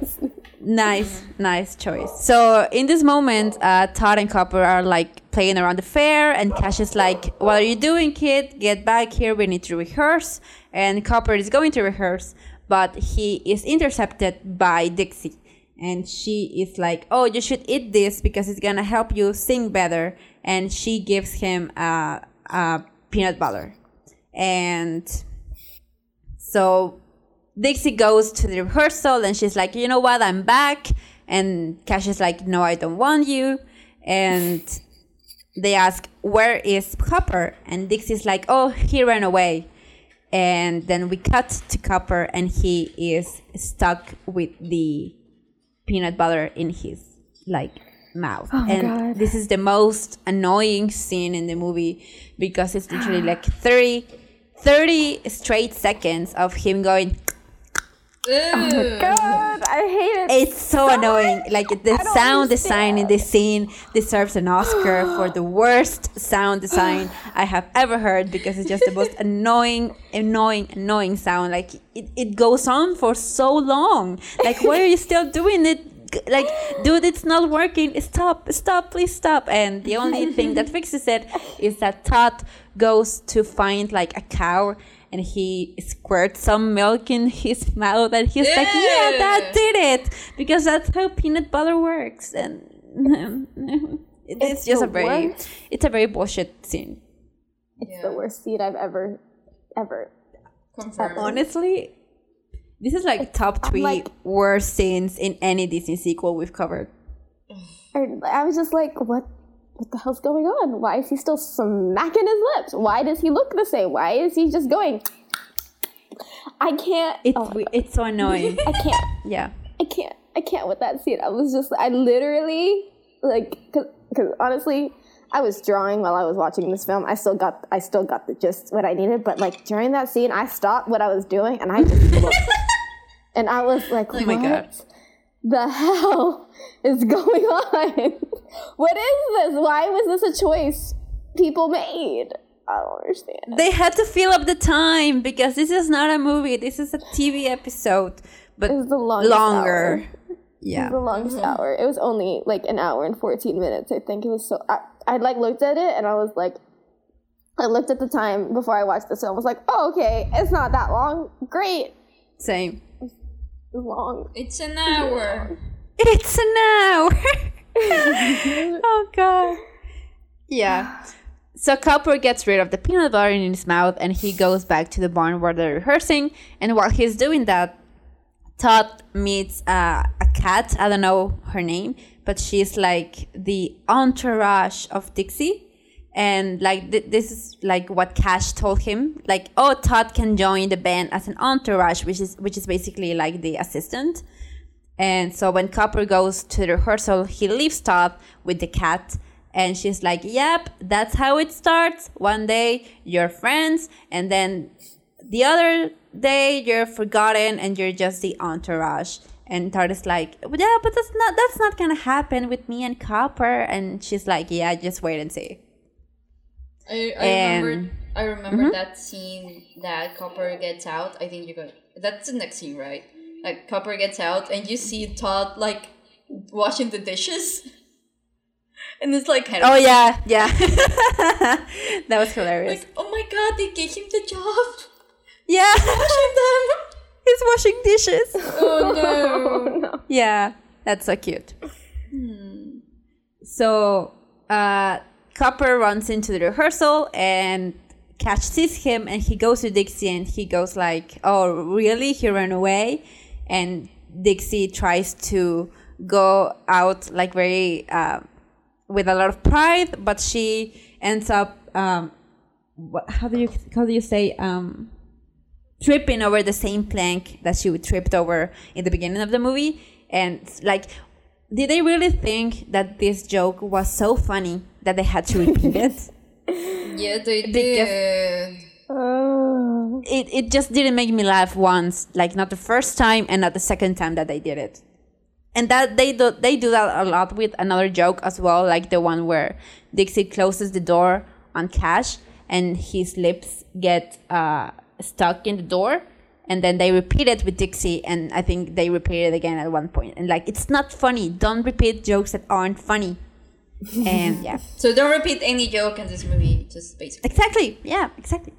Nice, nice choice. So in this moment, uh, Todd and Copper are like playing around the fair, and Cash is like, "What are you doing, kid? Get back here. We need to rehearse." And Copper is going to rehearse, but he is intercepted by Dixie, and she is like, "Oh, you should eat this because it's gonna help you sing better." And she gives him a, a peanut butter, and so Dixie goes to the rehearsal and she's like, you know what, I'm back. And Cash is like, no, I don't want you. And they ask, where is Copper? And Dixie's like, oh, he ran away. And then we cut to Copper and he is stuck with the peanut butter in his like mouth. Oh and God. this is the most annoying scene in the movie because it's literally like 30 30 straight seconds of him going Oh God, I hate it. it's so annoying. like the sound design in this scene deserves an oscar for the [GASPS] worst sound design i have ever heard because it's just the most [LAUGHS] annoying annoying annoying sound. Like it, it goes on for so long. Like why are you still doing it? Like dude it's not working. Stop stop please stop. And the only thing that [LAUGHS] fixes it is that todd goes to find like a cow and he squirts some milk in his mouth and he's like yeah that did it because that's how peanut butter works and [LAUGHS] it's, It's just a very worst. it's a very bullshit scene It's the worst scene I've ever, ever. Confirmed. honestly this is like top three like- worst scenes in any disney sequel we've covered I, I was just like, what? What the hell's going on? Why is he still smacking his lips? Why does he look the same? Why is he just going? I can't. it's oh, it's so annoying [LAUGHS] I can't. yeah I can't. I can't with that scene. I was just. I literally like because honestly. I was drawing while I was watching this film. I still got I still got the just what I needed, but like during that scene, I stopped what I was doing and I just [LAUGHS] looked, and I was like, Oh my "What God. The [LAUGHS] hell is going on? what is this? Why was this a choice people made? I don't understand." they had to fill up the time because this is not a movie this is a tv episode but It the longest longer hour. yeah the longest mm-hmm. hour. It was only like an hour and 14 minutes. I think it was so. I, I like looked at it and I was like, I looked at the time before I watched this film. I was like, oh, okay, it's not that long. Great. same long. It's an hour. It's an hour. [LAUGHS] oh god. Yeah. So Copper gets rid of the peanut butter in his mouth and he goes back to the barn where they're rehearsing. And while he's doing that, Todd meets uh, a cat. I don't know her name, but she's like the entourage of Dixie. And like th- this is like what Cash told him, like oh Todd can join the band as an entourage, which is which is basically like the assistant. And so when Copper goes to the rehearsal, he leaves Todd with the cat. And she's like, Yep, that's how it starts. One day you're friends, and then the other day you're forgotten and you're just the entourage. And Todd is like, Yeah, but that's not that's not gonna happen with me and Copper. And she's like, Yeah, just wait and see. I, I remember. I remember that scene that Copper gets out. I think you got. That's the next scene, right? Like Copper gets out, and you see Todd like washing the dishes, [LAUGHS] and it's like kind of Oh yeah, yeah. [LAUGHS] that was hilarious. like, oh my god, they gave him the job. [LAUGHS] Yeah. Washing them. He's washing dishes. Oh no. Yeah, that's so cute. So, uh, Copper runs into the rehearsal and Cash sees him and he goes to Dixie and he goes like, "Oh, really? He ran away?" And Dixie tries to go out like very uh, with a lot of pride, but she ends up um, what, how do you how do you say um tripping over the same plank that she tripped over in the beginning of the movie and like did they really think that this joke was so funny that they had to [LAUGHS] repeat it Yeah, they Because- did. Oh. it, it just didn't make me laugh once like not the first time and not the second time that they did it and that they do they do that a lot with another joke as well like the one where dixie closes the door on cash and his lips get uh, stuck in the door and then they repeat it with dixie and i think they repeat it again at one point. and like it's not funny don't repeat jokes that aren't funny and yeah [LAUGHS] So don't repeat any joke in this movie. Just basically. Exactly. Yeah, exactly.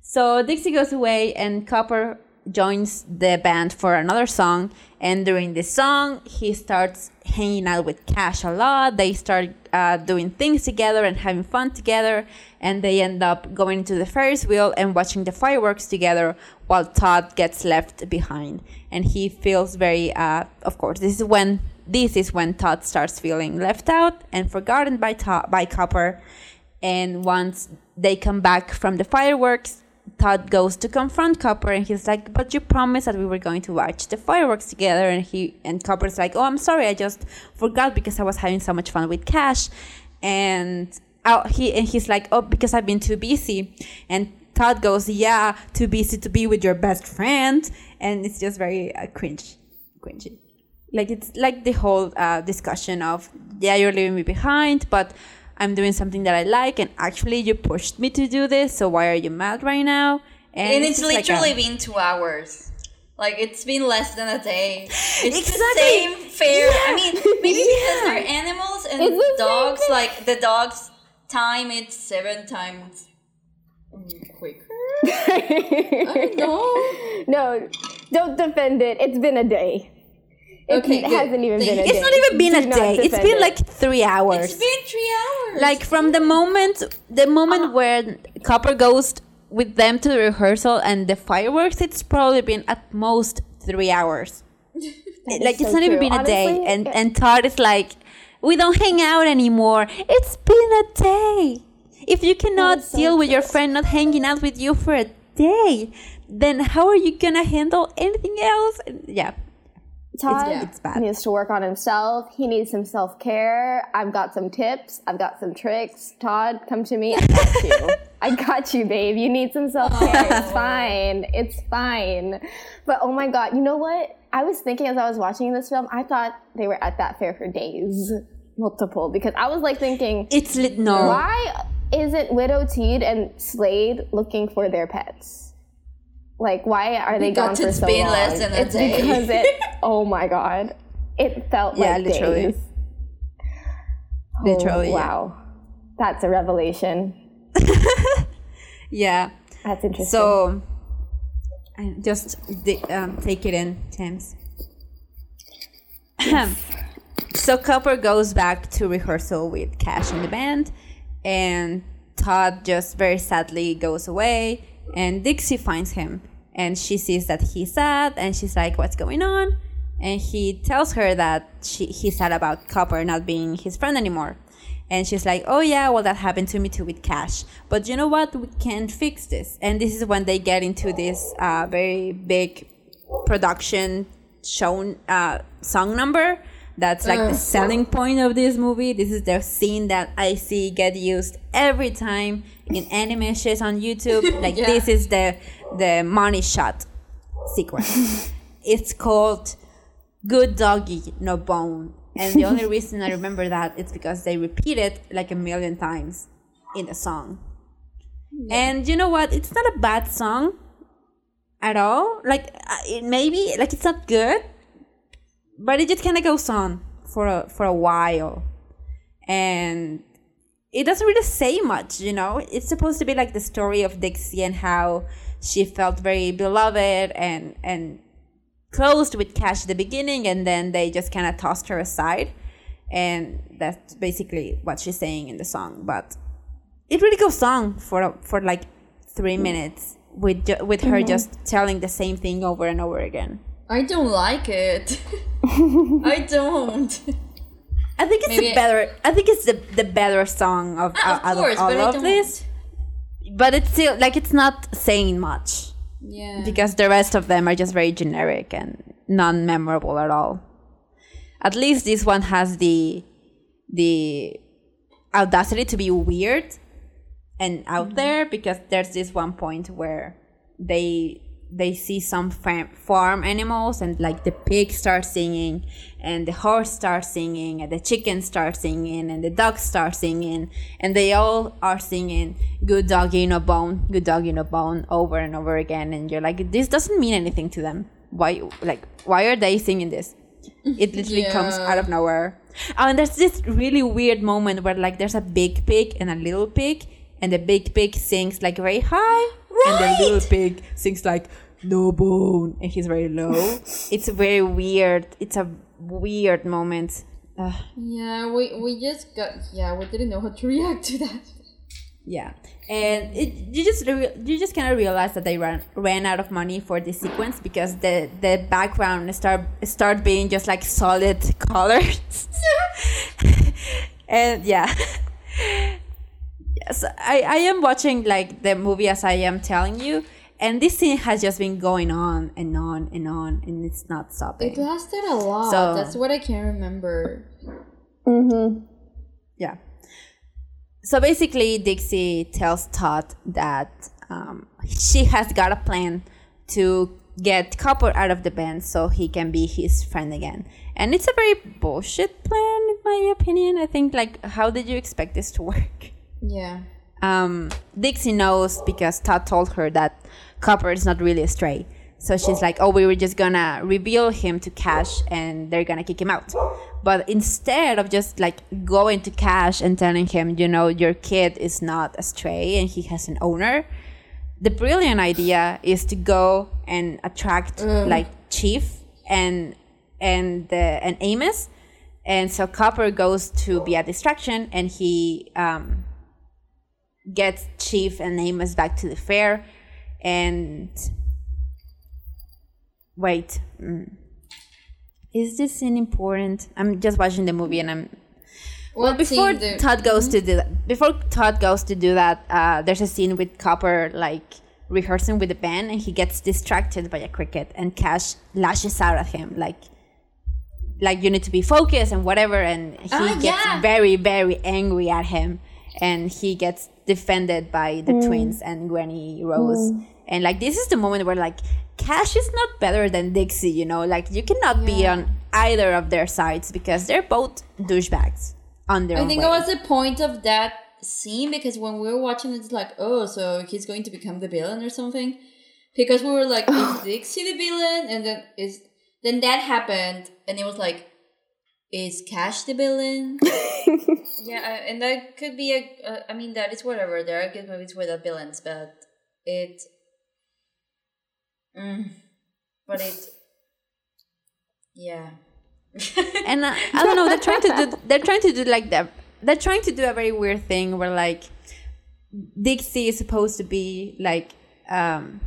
So Dixie goes away and Copper joins the band for another song. And during this song, he starts hanging out with Cash a lot. They start uh, doing things together and having fun together. And they end up going to the Ferris wheel and watching the fireworks together while Todd gets left behind. And he feels very, uh, of course, this is when. This is when Todd starts feeling left out and forgotten by Todd, by Copper. And once they come back from the fireworks, Todd goes to confront Copper and he's like, But you promised that we were going to watch the fireworks together. And he and Copper's like, Oh I'm sorry, I just forgot because I was having so much fun with Cash. And oh, he and he's like, Oh, because I've been too busy. And Todd goes, Yeah, too busy to be with your best friend. And it's just very uh, cringe cringy. Like it's like the whole uh, discussion of yeah you're leaving me behind but i'm doing something that i like and actually you pushed me to do this so why are you mad right now And it's just like a- literally been two hours. Like it's been less than a day. [LAUGHS] It's the Exactly. same fare. I mean, maybe because [LAUGHS] they're animals and It's dogs. thing. Like the dogs time it's seven times quicker. [LAUGHS] I don't know. No, don't defend it. It's been a day. It Okay, good. hasn't even Thank been a you. day. it's not even been Do a day It's been it. like three hours It's been three hours. like from the moment the moment uh-huh. where copper goes with them to the rehearsal and the fireworks it's probably been at most three hours [LAUGHS] like is it's so not even true. been a day and it- and todd is like we don't hang out anymore it's been a day if you cannot so deal with your friend not hanging out with you for a day then how are you gonna handle anything else yeah Todd yeah, it's bad. needs to work on himself. He needs some self care. I've got some tips. I've got some tricks. Todd, come to me. I got [LAUGHS] you. I got you, babe. You need some self care. It's fine. It's fine. But oh my God, you know what? I was thinking as I was watching this film, I thought they were at that fair for days, multiple, because I was like thinking, it's lit no why isn't Widow Tweed and Slade looking for their pets? Like, why are they gone for so long? less than it's day. because it. [LAUGHS] Oh my god, it felt Yeah, like literally. days. Literally, Oh, yeah. wow, that's a revelation. [LAUGHS] yeah That's interesting. So, I just um, take it in, Thames. [CLEARS THROAT] so Copper goes back to rehearsal with Cash and the band, and Todd just very sadly goes away, and Dixie finds him, and she sees that he's sad, and she's like, "What's going on?" And he tells her that she, he's sad about Copper not being his friend anymore. And she's like, oh yeah, well that happened to me too with Cash. But you know what? We can fix this. And this is when they get into this uh, very big production shown uh, song number. That's like the selling point of this movie. This is the scene that I see get used every time in animations on YouTube. [LAUGHS] Like Yeah. this is the the money shot sequence. [LAUGHS] it's called Good Doggy No Bone. And the only reason I remember that is because they repeat it like a million times in the song. And you know what? It's not a bad song at all. Like uh, it maybe like it's not good, but it just kind of goes on for a for a while, and it doesn't really say much. You know, it's supposed to be like the story of Dixie and how she felt very beloved and and closed with Cash at the beginning, and then they just kind of tossed her aside, and that's basically what she's saying in the song. But it really goes on for for like three minutes with with her mm-hmm. just telling the same thing over and over again. I don't like it. [LAUGHS] I don't. I think it's Maybe- the better. I think it's the the better song of Ah, of course, of all of this. but it's still like it's not saying much Yeah. because the rest of them are just very generic and non-memorable at all. At least this one has the the audacity to be weird and out there because there's this one point where they they see some farm animals and like the pig starts singing and the horse starts singing and the chicken starts singing and the dog starts singing and they all are singing good dog doggy no bone good doggy no bone over and over again. And you're like this doesn't mean anything to them. Why like why are they singing this? [LAUGHS] It literally comes out of nowhere. Oh, and there's this really weird moment where like there's a big pig and a little pig and the big pig sings like very high. And the little pig sings like no bone and he's very low. [LAUGHS] It's very weird. It's a weird moment. Ugh, Yeah, we we just got yeah, we didn't know how to react to that. yeah. And it, you just re- you just kind of realize that they ran ran out of money for this sequence because the the background start start being just like solid [LAUGHS] colors. [LAUGHS] And yeah yes I, I am watching like the movie as i am telling you and this scene has just been going on and on and on and it's not stopping It lasted a lot. So- That's what I can't remember. Mm-hmm. Yeah. So basically, Dixie tells Todd that um, she has got a plan to get Copper out of the band so he can be his friend again. And it's a very bullshit plan, in my opinion. I think, like, how did you expect this to work? [LAUGHS] Yeah. um, Dixie knows because Todd told her that Copper is not really a stray. So she's like, oh, we were just gonna reveal him to Cash and they're gonna kick him out. But instead of just like going to Cash and telling him, you know, your kid is not a stray and he has an owner, the brilliant idea is to go and attract like Chief and and uh, and Amos, and so Copper goes to be a distraction, and he um, gets Chief and Amos back to the fair, and wait, mm. is this scene important? I'm just watching the movie, and I'm well What before do- Todd goes to do that. Before Todd goes to do that, uh, there's a scene with Copper like rehearsing with the band, and he gets distracted by a cricket, and Cash lashes out at him like. Like you need to be focused and whatever, and he Ah, gets yeah. very, very angry at him, and he gets defended by the mm. twins and Granny Rose, mm. and like this is the moment where like Cash is not better than Dixie, you know, like you cannot be on either of their sides because they're both douchebags on their I own think way. it was the point of that scene because when we were watching it's like, oh, so he's going to become the villain or something. Because we were like, [SIGHS] is Dixie the villain? And then is then that happened and it was like, is Cash the villain? [LAUGHS] yeah, I- and that could be a. Uh, I mean, that is whatever. There are good movies without villains, but it. Mm, but it. Yeah. [LAUGHS] and uh, I don't know. They're trying to do. They're trying to do like that. They're trying to do a very weird thing where like Dixie is supposed to be like um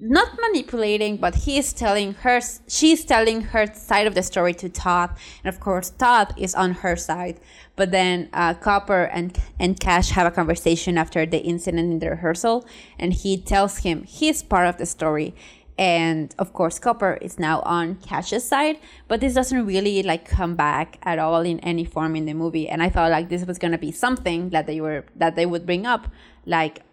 not manipulating, but he is telling her. She's telling her side of the story to Todd, and of course Todd is on her side. But then uh, Copper and and Cash have a conversation after the incident in the rehearsal, and he tells him he's part of the story, and of course Copper is now on Cash's side. But this doesn't really like come back at all in any form in the movie, and I thought like this was gonna be something that they were that they would bring up, like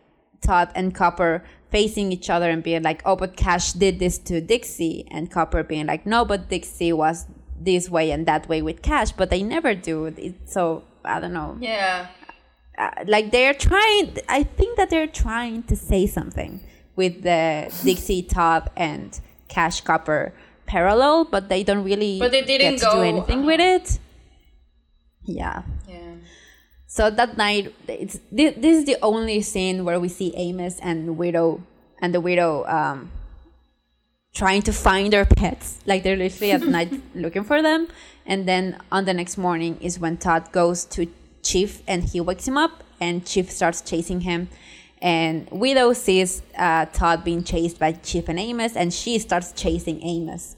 Todd and Copper facing each other and being like, oh, but Cash did this to Dixie, and Copper being like, no, but Dixie was this way and that way with Cash, but they never do. It, so I don't know. Yeah. Uh, like they're trying. I think that they're trying to say something with the [LAUGHS] Dixie, Top and Cash Copper parallel, but they don't really But they didn't to do go- anything with it. Yeah. Yeah. So that night, it's this, this is the only scene where we see Amos and Widow and the Widow um, trying to find their pets. Like they're literally at night [LAUGHS] looking for them. And then on the next morning is when Todd goes to Chief and he wakes him up, and Chief starts chasing him. And Widow sees uh, Todd being chased by Chief and Amos, and she starts chasing Amos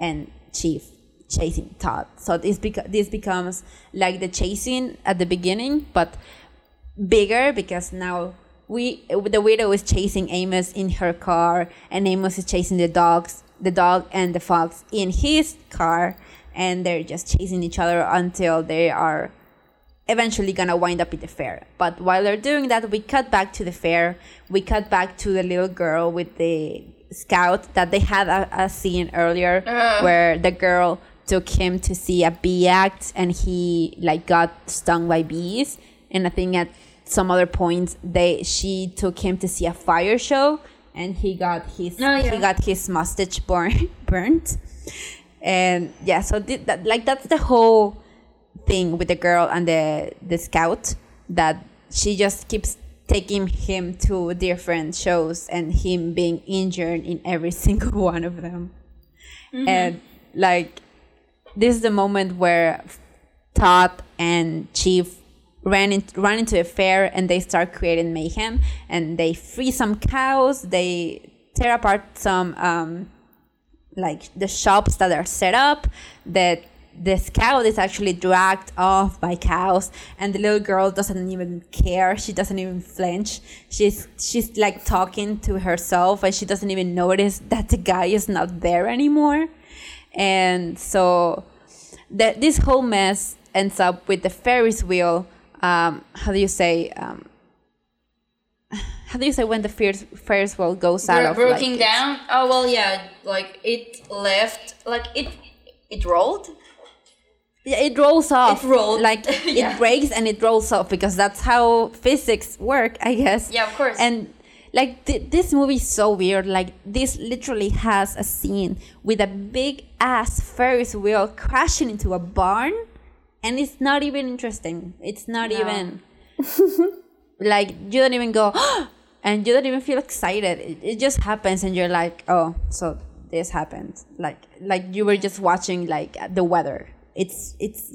and Chief chasing Todd. So this beca- this becomes like the chasing at the beginning, but bigger because now we the widow is chasing Amos in her car, and Amos is chasing the dogs, the dog and the fox in his car, and they're just chasing each other until they are eventually gonna wind up at the fair. But while they're doing that, we cut back to the fair. We cut back to the little girl with the scout that they had a, a scene earlier uh-huh. where the girl took him to see a bee act and he like got stung by bees. And I think at some other point they she took him to see a fire show and he got his Oh, yeah. he got his mustache burn, [LAUGHS] burnt. And yeah, so th- that, like that's the whole thing with the girl and the the scout that she just keeps taking him to different shows and him being injured in every [LAUGHS] single one of them mm-hmm. and like this is the moment where Todd and Chief ran in, run into a fair and they start creating mayhem and they free some cows they tear apart some um, like the shops that are set up that the scout is actually dragged off by cows and the little girl doesn't even care. She doesn't even flinch. She's she's like talking to herself and she doesn't even notice that the guy is not there anymore and so that this whole mess ends up with the ferris wheel um, how do you say um, [SIGHS] how do you say when the Ferris, Ferris wheel goes out Bro- of broken like, down. Oh well, yeah. Like it left. Like it. It rolled. Yeah, it rolls off. It rolled. Like [LAUGHS] Yeah. it breaks and it rolls off because that's how physics work, I guess. Yeah, of course. And like th- this movie is so weird. Like this literally has a scene with a big ass Ferris wheel crashing into a barn, and it's not even interesting. It's not even [LAUGHS] like you don't even go [GASPS] and you don't even feel excited it, it just happens and you're like oh so this happened like like you were just watching like the weather it's it's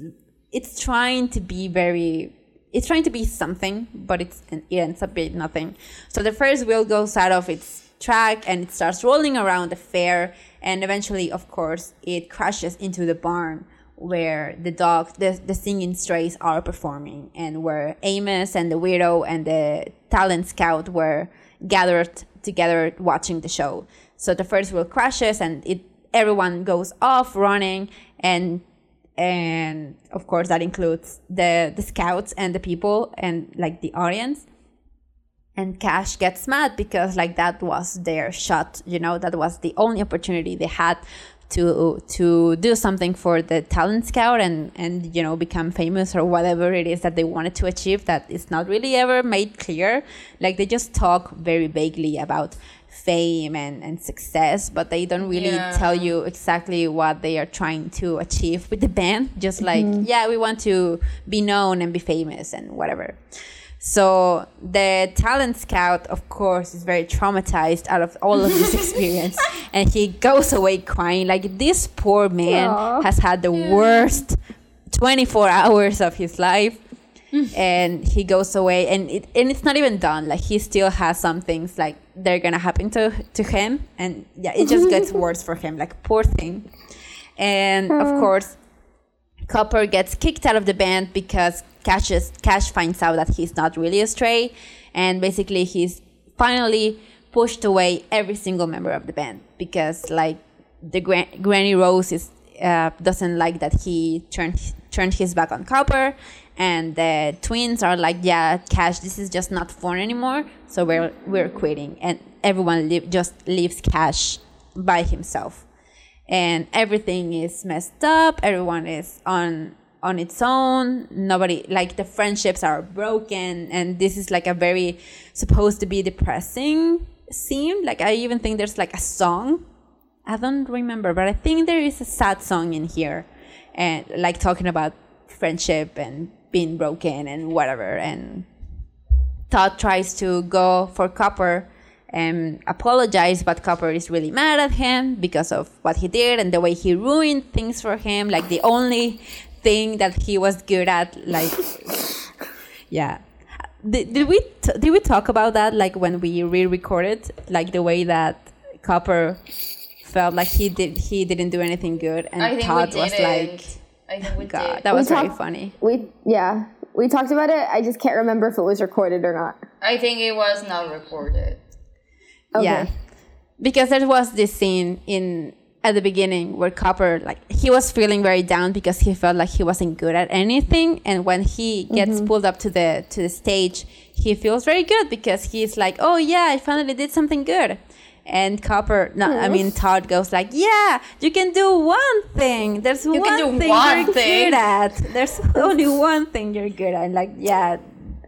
it's trying to be very it's trying to be something but it's it ends up being nothing. So the Ferris wheel goes out of its track and it starts rolling around the fair. And eventually of course it crashes into the barn where the dog the, the singing strays are performing and where amos and the widow and the talent scout were gathered together watching the show. So the Ferris wheel crashes and it everyone goes off running and and of course that includes the the scouts and the people and like the audience. And cash gets mad because like that was their shot you know? That was the only opportunity they had to to do something for the talent scout and and you know become famous or whatever it is that they wanted to achieve that is not really ever made clear. Like they just talk very vaguely about fame and, and success but they don't really Yeah. tell you exactly what they are trying to achieve with the band just mm-hmm. like yeah we want to be known and be famous and whatever so the talent scout, of course, is very traumatized out of all of this [LAUGHS] experience, and he goes away crying. Like this poor man Aw. has had the worst 24 hours of his life, mm. and he goes away, and it and it's not even done. Like he still has some things like they're gonna happen to to him, and yeah, it just gets [LAUGHS] worse for him. Like poor thing, and of course. Copper gets kicked out of the band because Cash, is, Cash finds out that he's not really a stray, and basically he's finally pushed away every single member of the band because like the Gran- Granny Rose is uh, doesn't like that he turned turned his back on Copper, and the twins are like, yeah, Cash, this is just not fun anymore, so we're we're quitting, and everyone just leaves Cash by himself. And everything is messed up. Everyone is on on its own. Nobody like the friendships are broken. And this is like a very supposed to be depressing scene. Like i even think there's like a song. I don't remember but i think there is a sad song in here. And like talking about friendship and being broken and whatever and Todd tries to go for Copper and apologize, but Copper is really mad at him because of what he did and the way he ruined things for him. Like the only thing that he was good at, like, [LAUGHS] yeah. Did, did we t- did we talk about that like when we re-recorded like the way that Copper felt like he did he didn't do anything good and Todd was like I think we God did. that was We very talked- funny We yeah, We talked about it. I just can't remember if it was recorded or not. I think it was not recorded. Okay. Yeah. Because there was this scene in at the beginning where Copper like he was feeling very down because he felt like he wasn't good at anything and when he gets Mm-hmm. pulled up to the to the stage he feels very good because he's like oh yeah I finally did something good and Copper no I mean Todd goes like yeah you can do one thing there's can one thing one you're thing." good at there's [LAUGHS] only one thing you're good at like yeah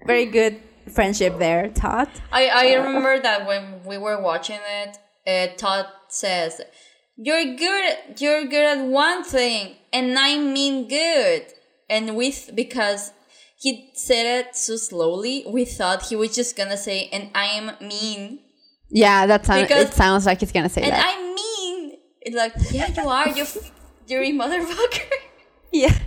very good friendship there Todd I, I remember that when we were watching it, uh, Todd says, "You're good. You're good at one thing, and I mean good." And with because he said it so slowly, we thought he was just gonna say, "And I am mean." Yeah that sounds it sounds like he's gonna say And that I mean, it's like, yeah, you are. You, dirty motherfucker. [LAUGHS] Yeah.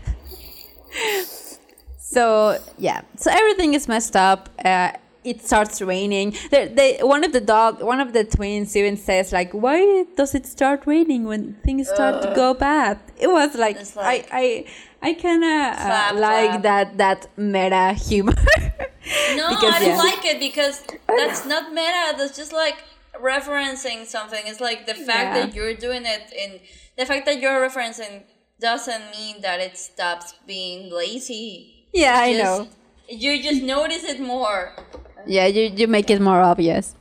so yeah, so everything is messed up. Uh, it starts raining. They, they, one of the dog, one of the twins even says like, "Why does it start raining when things start to go bad?" It was like, like- I, I, I kind of uh, like that that meta humor. No, [LAUGHS] Because, I don't yeah. like it because that's [LAUGHS] not meta. That's just like referencing something. It's like the fact Yeah. that you're doing it in the fact that you're referencing doesn't mean that it stops being lazy. yeah, I know. You just notice it more. Yeah, you you make it more obvious.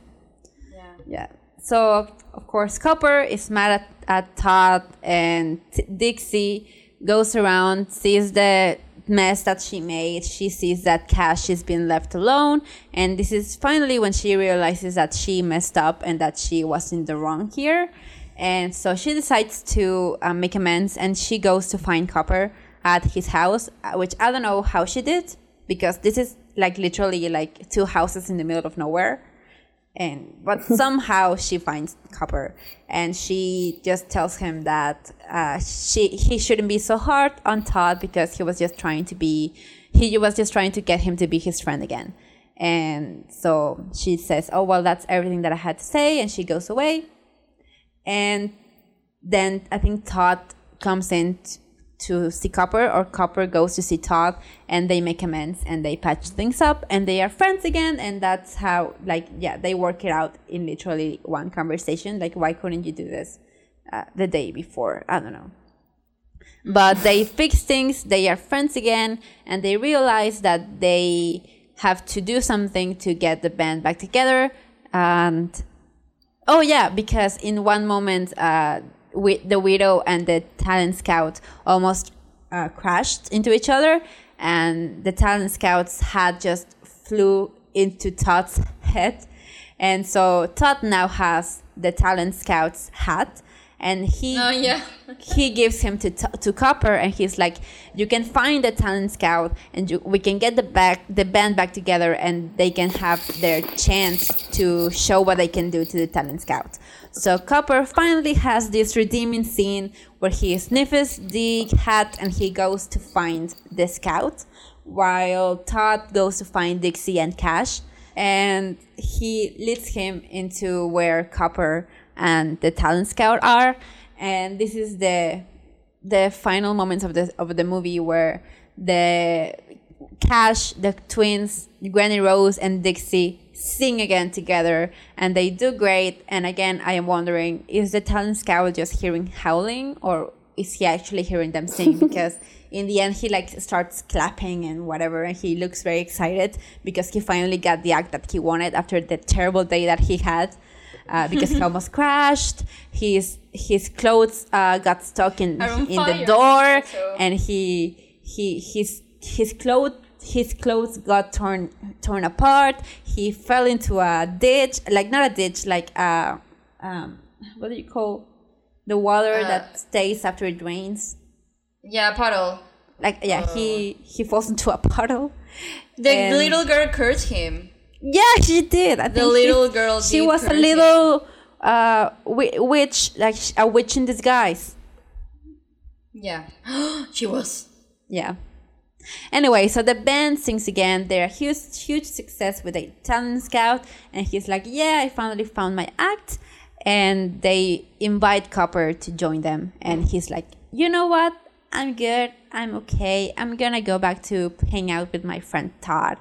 Yeah. Yeah. So of course, Copper is mad at, at Todd, and T- Dixie goes around, sees the mess that she made. She sees that Cash is being left alone, and this is finally when she realizes that she messed up and that she was in the wrong here. And so she decides to uh, make amends, and she goes to find Copper at his house, uh, which I don't know how she did because this is like literally like two houses in the middle of nowhere. And but [LAUGHS] somehow she finds copper. And she just tells him that uh, she he shouldn't be so hard on todd because he was just trying to be he was just trying to get him to be his friend again. And so she says oh well that's everything that i had to say and she goes away. And then i think todd comes in to see Copper, or Copper goes to see Todd, and they make amends and they patch things up, and they are friends again, and that's how, like, yeah, they work it out in literally one conversation. Like, why couldn't you do this uh, the day before? I don't know. But they fix things, they are friends again, and they realize that they have to do something to get the band back together. And Oh yeah, because in one moment, uh, wi- the widow and the talent scout almost uh, crashed into each other, and the talent scouts had just flew into Todd's head, and so Todd now has the talent scout's hat, and he Oh yeah. [LAUGHS] he gives him to to Copper, and he's like, "You can find the talent scout, and you, we can get the back the band back together, and they can have their chance to show what they can do to the talent scout." So Copper finally has this redeeming scene where he sniffs the hat and he goes to find the scout, while Todd goes to find Dixie and Cash, and he leads him into where Copper and the talent scout are. And this is the the final moments of the of the movie where the Cash, the twins, Granny Rose and Dixie sing again together and they do great. And again I am wondering is the talent scout just hearing howling or is he actually hearing them sing [LAUGHS] because in the end he like starts clapping and whatever and he looks very excited because he finally got the act that he wanted after the terrible day that he had uh, [LAUGHS] because he almost crashed. His his clothes uh, got stuck in in the door, so- and he he his his clothes his clothes got torn torn apart. He fell into a ditch, like not a ditch, like a um, what do you call the water Uh, that stays after it rains? Yeah, puddle. Like yeah, he he falls into a puddle. The And- little girl cursed him. Yeah, she did. I The think she- little girl She was a curse him. little uh witch, like a witch in disguise. Yeah. [GASPS] she was. Yeah. Anyway, so the band sings again. They're a huge, huge success with a talent scout, and he's like, "Yeah, I finally found my act." And they invite Copper to join them, and he's like, "You know what? I'm good. I'm okay. I'm gonna go back to hang out with my friend Todd.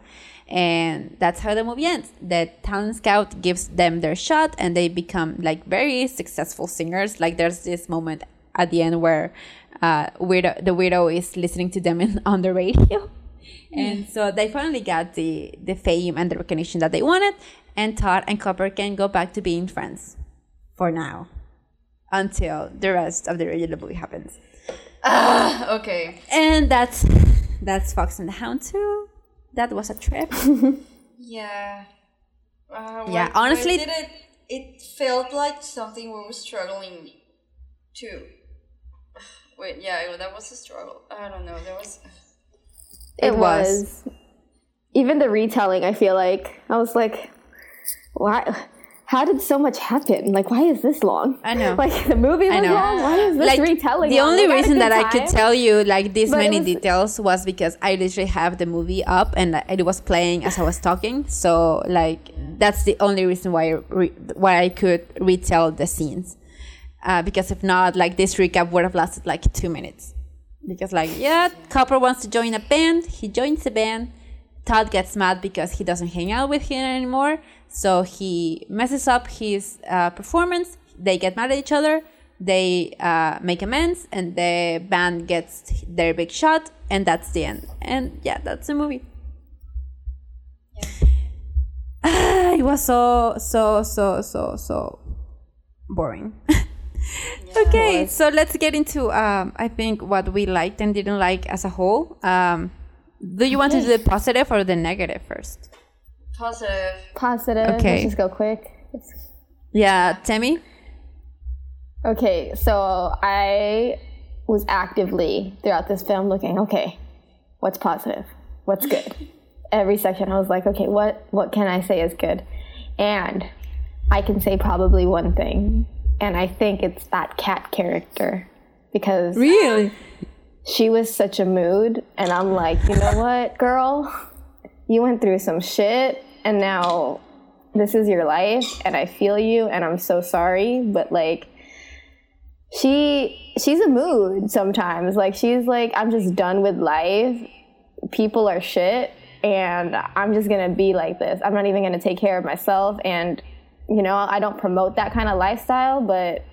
And that's how the movie ends. The talent scout gives them their shot and they become like very successful singers. Like there's this moment at the end where uh, weirdo, the widow is listening to them in, [LAUGHS] on the radio. And so they finally got the, the fame and the recognition that they wanted. And Todd and Copper can go back to being friends for now until the rest of the regular movie happens. okay. And that's that's Fox and the Hound too. That was a trip. [LAUGHS] Yeah. Uh, Yeah, why- why honestly- did it, it felt like something we were struggling to. Wait, yeah, it- that was a struggle. I don't know. There was. It, It was. was. Even the retelling, I feel like I was like, why? How did so much happen? Like, why is this long? I know. [LAUGHS] Like the movie was I know. long. Why is this like retelling? the long? only We had a reason good that I could tell you like this But many was- details was because I literally have the movie up and it was playing as I was talking. So like that's the only reason why I re- why I could retell the scenes. Uh, because if not, like this recap would have lasted like two minutes. Because like yeah, Copper wants to join a band. He joins the band. Todd gets mad because he doesn't hang out with him anymore. So he messes up his uh, performance. They get mad at each other. They uh, make amends, and the band gets their big shot, and that's the end. And yeah, that's the movie. [SIGHS] it was so so so so so boring. [LAUGHS] okay, so let's get into um, I think what we liked and didn't like as a whole. Um, do you want to do the positive or the negative first? Positive. Positive. Okay. Let's just go quick. Yeah, Tammy. Okay, so I was actively throughout this film looking, okay, what's positive? What's good? [LAUGHS] Every section I was like, okay, what what can I say is good? And I can say probably one thing, and I think it's that cat character because Really? she was such a mood and i'm like you know what girl? You went through some shit and now this is your life and i feel you and i'm so sorry. But like she she's a mood sometimes. Like she's like i'm just done with life. People are shit and i'm just gonna be like this. I'm not even gonna take care of myself and you know i don't promote that kind of lifestyle but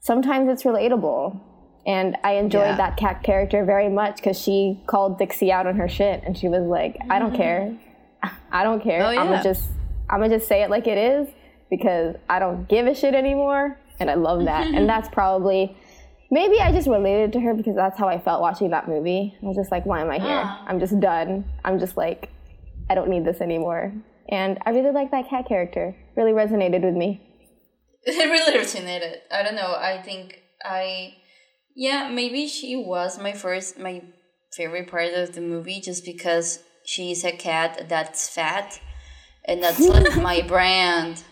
sometimes it's relatable and I enjoyed Yeah. that cat character very much because she called Dixie out on her shit, and she was like, "I don't mm-hmm. care, I don't care. Oh, I'm yeah. gonna just, I'm gonna just say it like it is because I don't give a shit anymore." And I love that, and [LAUGHS] that's probably, maybe I just related to her because that's how I felt watching that movie. I was just like, "Why am I here? [GASPS] I'm just done. I'm just like, I don't need this anymore." And I really like that cat character. Really resonated with me. [LAUGHS] It really resonated. I don't know. I think I, yeah, maybe she was my first, my favorite part of the movie just because she's a cat that's fat, and that's like [LAUGHS] my brand.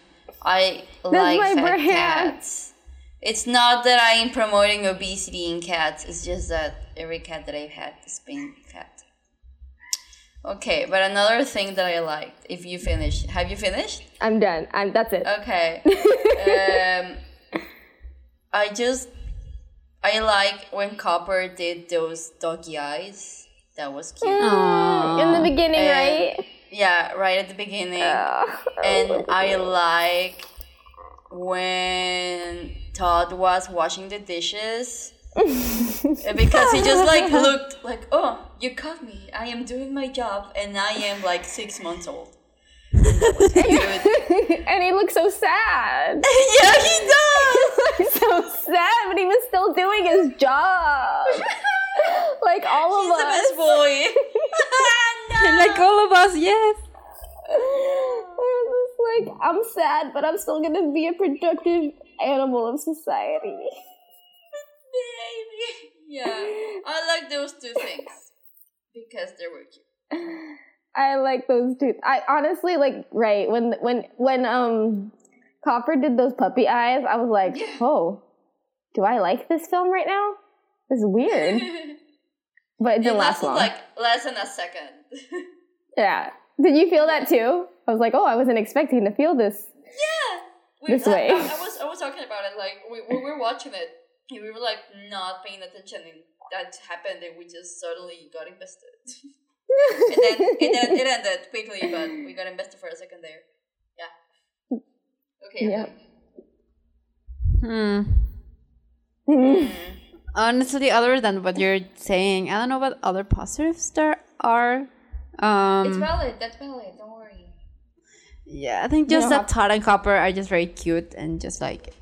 I like my fat brand. cats. It's not that I am promoting obesity in cats. It's just that every cat that I've had has been. Okay, but another thing that I liked, if you finished, have you finished? I'm done. I'm. That's it. Okay. [LAUGHS] um, I just I like when Copper did those doggy eyes. That was cute. In the beginning, And- right? Yeah, right at the beginning. And I like when Todd was washing the dishes. [LAUGHS] because he just like looked like, oh, you caught me. I am doing my job, and I am like six months old. And that was [LAUGHS] cute. and he looks so sad. [LAUGHS] yeah, he does. [LAUGHS] so sad, but he was still doing his job. like all He's of the us. best boy. no. like all of us, yes. It's like I'm sad, but I'm still gonna be a productive animal of society. Baby. Yeah, I like those two things because they were cute. [SIGHS] I like those two. I honestly like right when when when um Copper did those puppy eyes. I was like, oh, do I like this film right now? This is weird, [LAUGHS] but it It didn't last long. like less than a second. [LAUGHS] yeah. Did you feel that too? I was like, oh, I wasn't expecting to feel this. yeah. We, This I- way. I, I was I was talking about it like we, we were watching it and we were like not paying attention in that happened and we just suddenly got invested. [LAUGHS] and then it, then [LAUGHS] it ended quickly, but we got invested for a second there. Yeah. Okay. Yeah. Hmm. Honestly, other than what you're saying, I don't know what other positives there are. Um, It's valid. That's valid. Don't worry. Yeah, I think just don't that have- Todd and Copper are just very cute and just like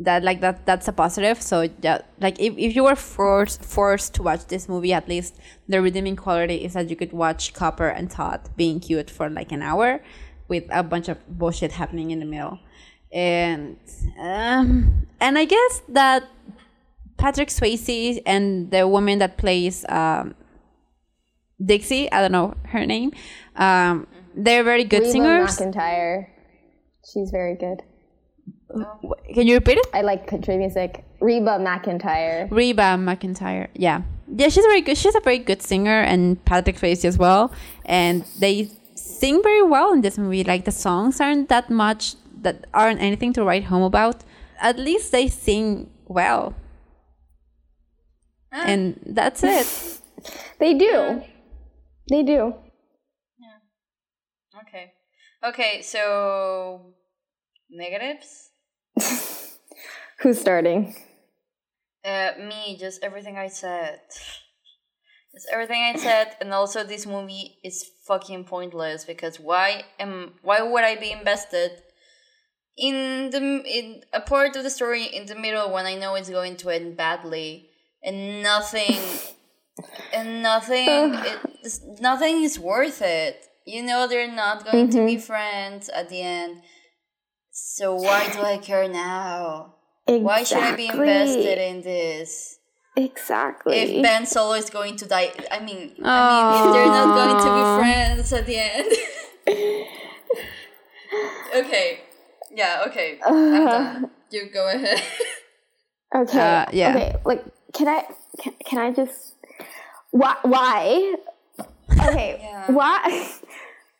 that like that that's a positive. So yeah, like if, if you were forced forced to watch this movie at least the redeeming quality is that you could watch Copper and Todd being cute for like an hour with a bunch of bullshit happening in the middle. And um and I guess that Patrick Swayze and the woman that plays um Dixie, I don't know her name. Um, they're very good Reba singers. McEntire. She's very good. Wh- Can you repeat it? I like country music. Reba McEntire. Reba McEntire. Yeah, yeah, she's very good. She's a very good singer, and Patrick Swayze as well. And they sing very well in this movie. Like the songs aren't that much that aren't anything to write home about. At least they sing well, ah. and that's it. [LAUGHS] They do. They do. Yeah. Okay. Okay. So negatives. [LAUGHS] Who's starting? Uh, me, just everything I said. Just everything I said, and also this movie is fucking pointless because why am why would I be invested in the in a part of the story in the middle when I know it's going to end badly and nothing [LAUGHS] and nothing it, nothing is worth it. You know they're not going to be friends at the end. So why do I care now? Why should I be invested in this? Exactly. If Ben Solo is going to die, I mean, I mean, if [LAUGHS] they're not going to be friends at the end. [LAUGHS] okay, yeah, okay, [LAUGHS] I'm done. You go ahead. Okay. Uh, yeah. Okay. Like, can I? Can, can I just? Why? Why? Okay. Yeah. Why?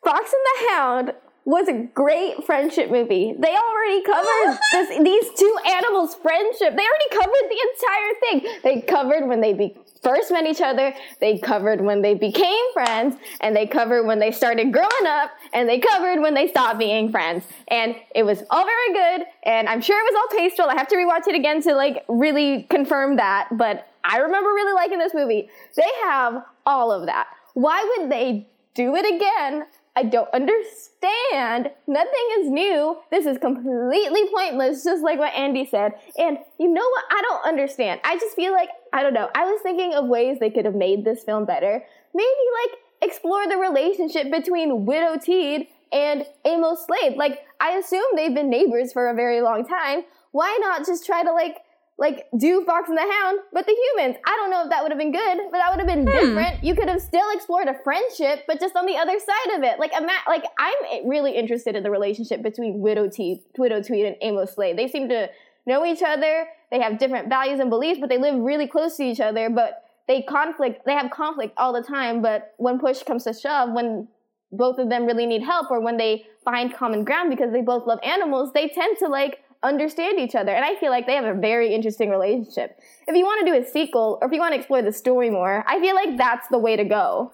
Fox and the Hound was a great friendship movie. They already covered [LAUGHS] this, these two animals' friendship. They already covered the entire thing. They covered when they be, first met each other. They covered when they became friends, and they covered when they started growing up, and they covered when they stopped being friends. And it was all very good. And I'm sure it was all tasteful. I have to rewatch it again to like really confirm that. But I remember really liking this movie. They have all of that. Why would they do it again? I don't understand. Nothing is new. This is completely pointless, just like what Andy said. And you know what? I don't understand. I just feel like, I don't know. I was thinking of ways they could have made this film better. Maybe like explore the relationship between Widow Tweed and Amos Slade. Like, I assume they've been neighbors for a very long time. Why not just try to like like do Fox and the Hound, but the humans. I don't know if that would have been good, but that would have been hmm. different. You could have still explored a friendship, but just on the other side of it. Like, ima- like I'm really interested in the relationship between Widow Tweed, Widow Tweed and Amos Slade. They seem to know each other. They have different values and beliefs, but they live really close to each other. But they conflict. They have conflict all the time. But when push comes to shove, when both of them really need help, or when they find common ground because they both love animals, they tend to like understand each other. And I feel like they have a very interesting relationship. If you want to do a sequel or if you want to explore the story more, I feel like that's the way to go.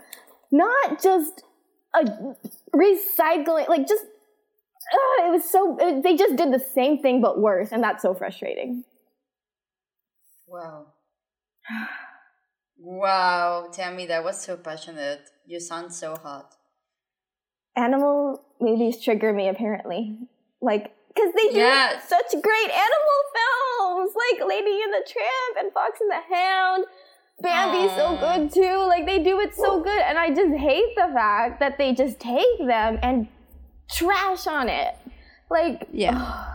Not just a recycling, like just, ugh, it was so, it- they just did the same thing but worse. And that's so frustrating. Wow. [SIGHS] Wow, Tammy, that was so passionate. You sound so hot. Animal movies trigger me apparently. Like, because they do Yeah. such great animal films, like Lady and the Tramp and Fox and the Hound. Bambi's so good too. Like they do it so good, and I just hate the fact that they just take them and trash on it. Like, Yeah.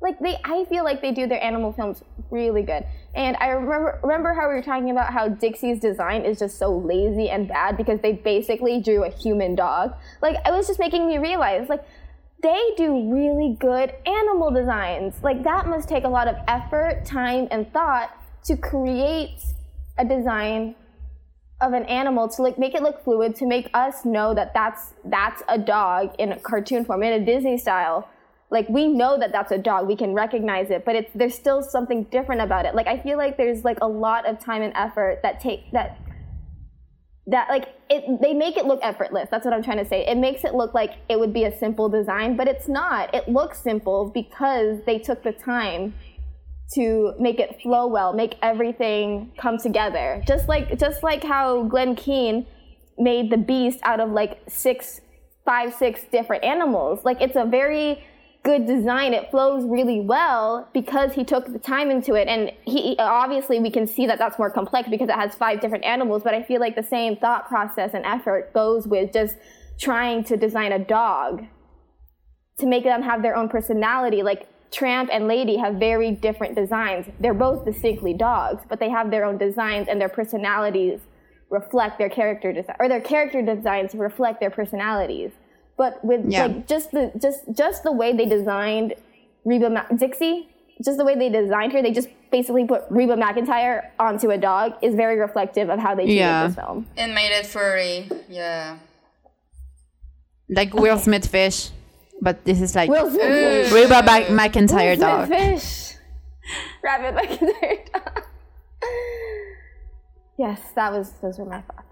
like they, I feel like they do their animal films really good. And I remember remember how we were talking about how Dixie's design is just so lazy and bad because they basically drew a human dog. Like it was just making me realize, like they do really good animal designs. Like that must take a lot of effort, time, and thought to create a design of an animal to like make it look fluid to make us know that that's that's a dog in a cartoon form in a Disney style. Like we know that that's a dog. We can recognize it but it's there's still something different about it. Like i feel like there's like a lot of time and effort that take that that like it they make it look effortless. That's what i'm trying to say. It makes it look like it would be a simple design but it's not. It looks simple because they took the time to make it flow well make everything come together. Just like just like how Glen Keane made the beast out of like six five six different animals. Like it's a very good design. It flows really well because he took the time into it. And he obviously we can see that that's more complex because it has five different animals. But I feel like the same thought process and effort goes with just trying to design a dog to make them have their own personality. Like Tramp and Lady have very different designs. They're both distinctly dogs, but they have their own designs and their personalities reflect their character design or their character designs reflect their personalities. But with Yeah. like just the just just the way they designed Reba Ma- Dixie, just the way they designed her, they just basically put Reba McEntire onto a dog is very reflective of how they treated Yeah. this film. And made it furry. Yeah. Like Will Smith fish, but this is like Will Smith, Reba Mac- McEntire Will dog. Smith fish, [LAUGHS] Rabbit McEntire dog. yes, that was those were my thoughts.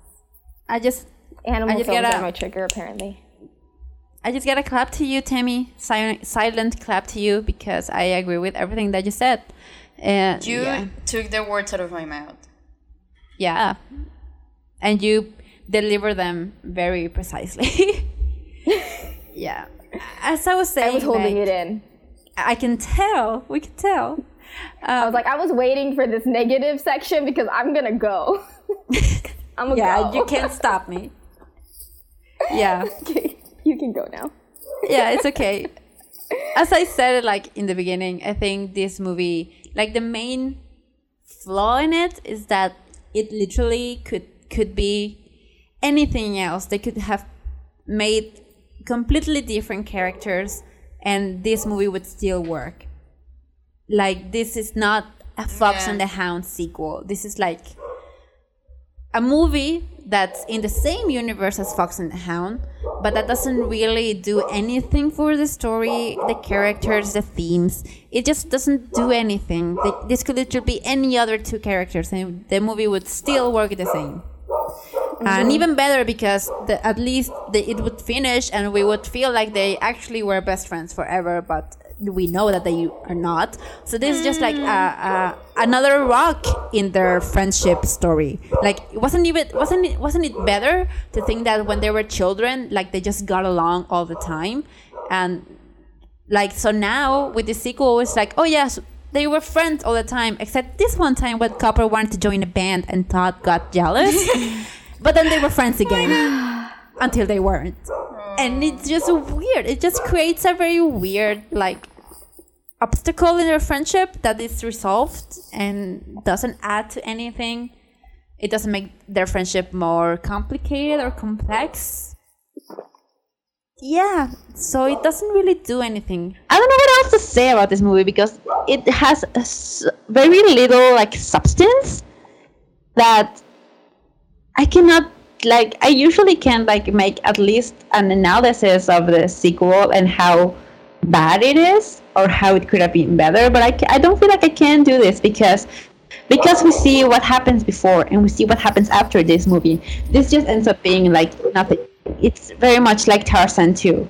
I just Animal just films gotta- are my trigger apparently. I just gotta clap to you, Tammy. Silent, silent clap to you because I agree with everything that you said. And You yeah. took the words out of my mouth. yeah, and you deliver them very precisely. [LAUGHS] yeah, as I was saying, I was holding like, it in. I can tell. We can tell. I was um, like, I was waiting for this negative section because I'm gonna go. [LAUGHS] [LAUGHS] I'm gonna Yeah, go. you can't stop me. Yeah. Okay, you can go now. yeah, it's [LAUGHS] okay. As I said, like in the beginning, I think this movie, like the main flaw in it, is that it literally could could be anything else. They could have made completely different characters, and this movie would still work. Like this is not a Fox Yeah. and the Hound sequel. This is like a movie that's in the same universe as Fox and the Hound, but that doesn't really do anything for the story, the characters, the themes. It just doesn't do anything. This could literally be any other two characters, and the movie would still work the same. And mm-hmm. even better because the, at least the, it would finish and we would feel like they actually were best friends forever, but we know that they are not. So this is just like a, a, another rock in their friendship story. Like it wasn't even wasn't it wasn't it better to think that when they were children, like they just got along all the time, and like so now with the sequel, it's like oh yes. They were friends all the time, except this one time when Copper wanted to join a band and Todd got jealous. [LAUGHS] but then they were friends again [GASPS] until they weren't. And it's just weird. It just creates a very weird, like, obstacle in their friendship that is resolved and doesn't add to anything. It doesn't make their friendship more complicated or complex. Yeah, so it doesn't really do anything. I don't know what else to say about this movie because it has very little like substance that I cannot like. I usually can like make at least an analysis of the sequel and how bad it is or how it could have been better. But I, I don't feel like I can do this because because we see what happens before and we see what happens after this movie. This just ends up being like nothing. It's very much like Tarzan too.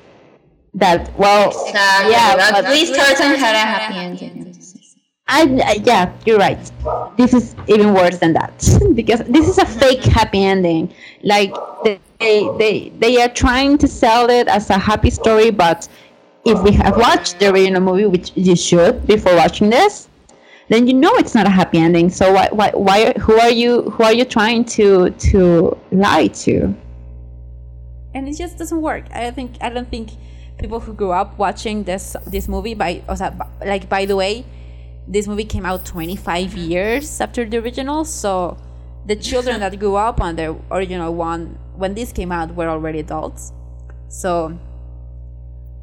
That well, Exactly. yeah, At least Tarzan had a happy ending. I, I- yeah, you're right. This is even worse than that [LAUGHS] because this is a fake happy ending. Like they, they they are trying to sell it as a happy story, but if we have watched the original movie, which you should before watching this, then you know it's not a happy ending. So why why why who are you who are you trying to to lie to? and it just doesn't work. I think I don't think people who grew up watching this this movie by like by the way, this movie came out 25 years after the original, so the children [LAUGHS] that grew up on the original one when this came out were already adults. So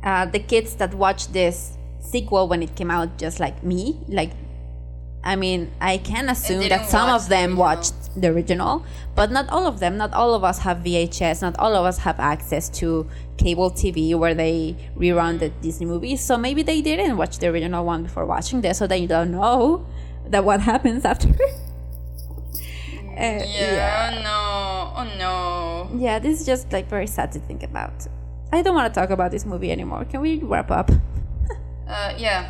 uh, the kids that watched this sequel when it came out, just like me, like I mean, I can assume that some of them original. watched the original, but not all of them. Not all of us have VHS. Not all of us have access to cable TV where they rerun the Disney movies. So maybe they didn't watch the original one before watching this, so they don't know [LAUGHS] that what happens after. [LAUGHS] Uh, Yeah, no. Oh no. yeah, this is just like very sad to think about. I don't want to talk about this movie anymore. Can we wrap up? [LAUGHS] Uh, yeah.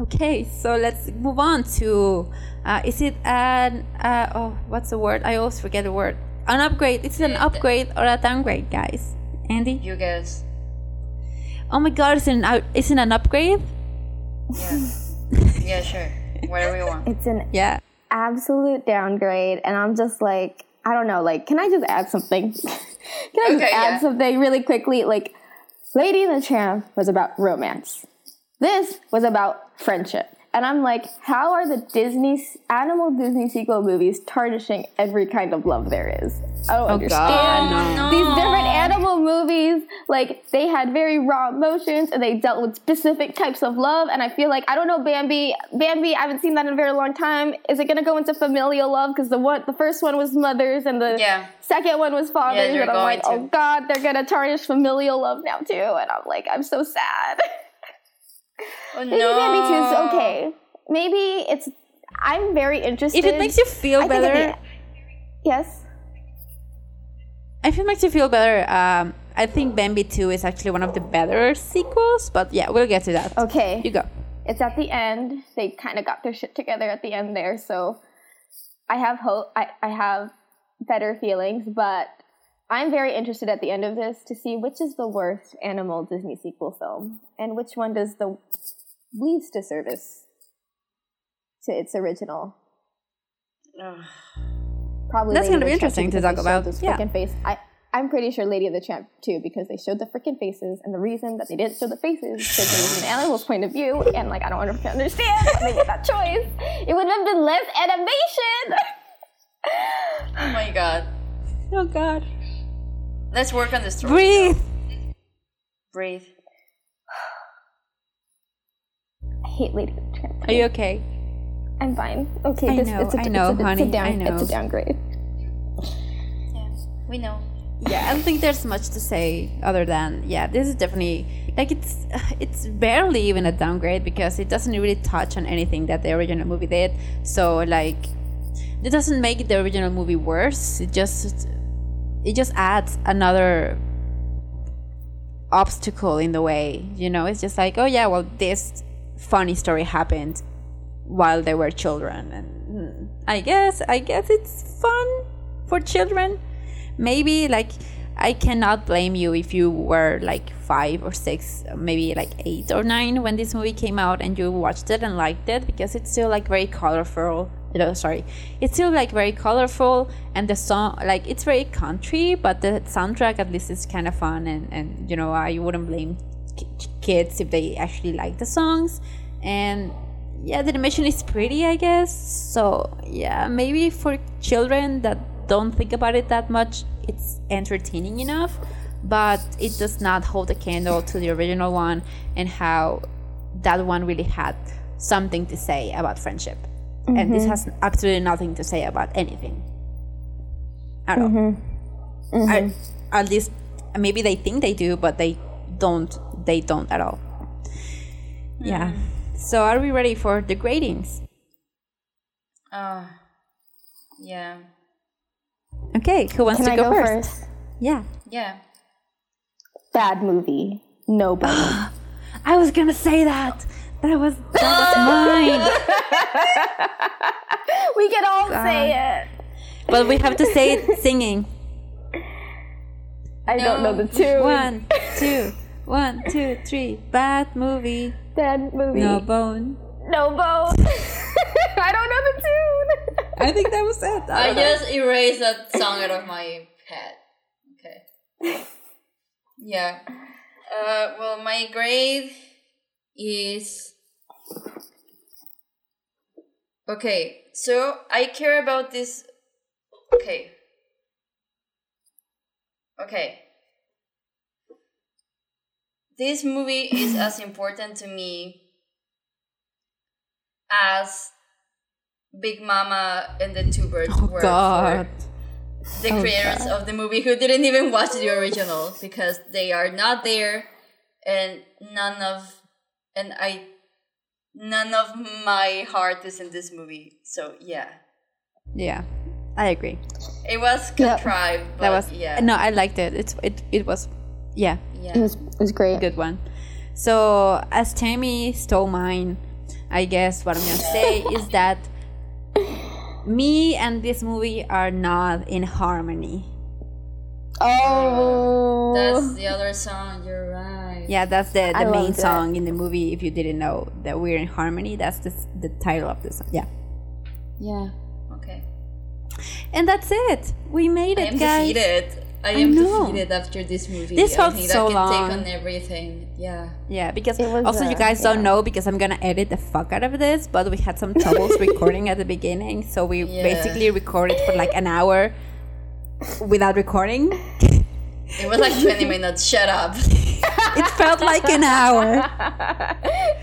Okay, so let's move on to uh, is it an uh, oh what's the word? I always forget the word. An upgrade. It's an upgrade or a downgrade, guys? Andy? You guys. Oh my god, is it an out- is it an upgrade? Yeah. [LAUGHS] yeah, sure. Whatever you want. It's an Yeah. absolute downgrade, and I'm just like, I don't know. Like, can I just add something? [LAUGHS] can I just add yeah. something really quickly? Like, Lady and the Tramp was about romance. This was about friendship. And I'm like, how are the Disney animal Disney sequel movies tarnishing every kind of love there is? I don't oh, understand. God, oh, These different animal movies, like they had very raw emotions and they dealt with specific types of love. And I feel like I don't know Bambi. Bambi, I haven't seen that in a very long time. Is it gonna go into familial love? Because the one, the first one was mothers, and the Yeah. second one was fathers. they're and I'm like, going oh god, they're gonna tarnish familial love now too. And I'm like, I'm so sad. [LAUGHS] [LAUGHS] Oh Maybe no. Bambi two is okay. Maybe it's. I'm very interested. If it makes you feel I better, yes. if it makes you feel better, um, I think Bambi 2 is actually one of the better sequels, but yeah, we'll get to that. Okay. You go. it's at the end. They kind of got their shit together at the end there. So I have hope. I, I have better feelings, but I'm very interested at the end of this to see which is the worst animal Disney sequel film and which one does the least disservice to its original. Ugh. Probably That's gonna be and the Tramp interesting to talk about. showed Those Yeah. freaking face. I, I'm pretty sure Lady of the Tramp too because they showed the freaking faces, and the reason that they didn't show the faces is because it was an animal's point of view, and like I don't under- understand why they made that choice. It would have been less animation. Oh my god. Oh god. Let's work on this. story. Breathe. Breathe. I hate Lady of Tramp. Are you okay? I'm fine. Okay, I this, know, it's a, I it's a- know, it's a, honey, down, I know. It's a downgrade. Yeah. We know. Yeah, I don't think there's much to say other than yeah, this is definitely like it's [SIGHS] it's barely even a downgrade because it doesn't really touch on anything that the original movie did. So like it doesn't make the original movie worse. It just it just adds another obstacle in the way. You know, it's just like, oh yeah, well this funny story happened while they were children and hmm, I guess I guess it's fun for children. Maybe like I cannot blame you if you were like five or six, maybe like eight or nine when this movie came out and you watched it and liked it because it's still like very colorful. No, sorry, it's still like very colorful and the song like it's very country, but the soundtrack at least is kind of fun and and you know I wouldn't blame ki- kids if they actually like the songs. And yeah the animation is pretty i guess. So yeah maybe for children that don't think about it that much it's entertaining enough but it does not hold a candle to the original one and how that one really had something to say about friendship. And this mm-hmm. has absolutely nothing to say about anything. At all. Mm-hmm. I- mm-hmm. at least maybe they think they do but they don't they don't at all. Yeah. So are we ready for the gradings? Uh, yeah. Okay who wants Can to I go, go first? first? yeah Yeah. Bad movie. No bone. [GASPS] i was gonna say that that was that was [LAUGHS] mine [LAUGHS] we can all say it. but we have to say it [LAUGHS] singing I don't know the two. one two one two three bad movie Bad movie. no bone No bone. I don't know the tune. I think that was it I just erased that song out of my head. Okay. Yeah. Uh, well, my grade is. Okay, so I care about this. Okay. Okay. This movie is as important to me as Big Mama and the Two Birds Oh were God. for the creators of the movie who didn't even watch the original because they are not there and none of and I none of my heart is in this movie. So yeah. Yeah, I agree. It was Yeah. contrived, but That was yeah. no, I liked it. It's it it was yeah, yeah. It was it was great. good one. So as Tammy stole mine, I guess what I'm gonna say [LAUGHS] is that me and this movie are not in harmony. Oh, That's the other song, you're right. Yeah, that's the, I the main song in the movie. If you didn't know that we're in harmony, that's the, the title of the song. Yeah. Yeah. Okay. And that's it. We made it, I it, am guys. defeated. I I am know. defeated after this movie. This I felt think so I can long. take on everything. Yeah. Yeah, because It was, also you uh, guys don't know because I'm gonna edit the fuck out of this, but we had some troubles [LAUGHS] recording at the beginning, so we Yeah. basically recorded for like an hour without recording. It was like 20 minutes. Shut up. It felt like an hour.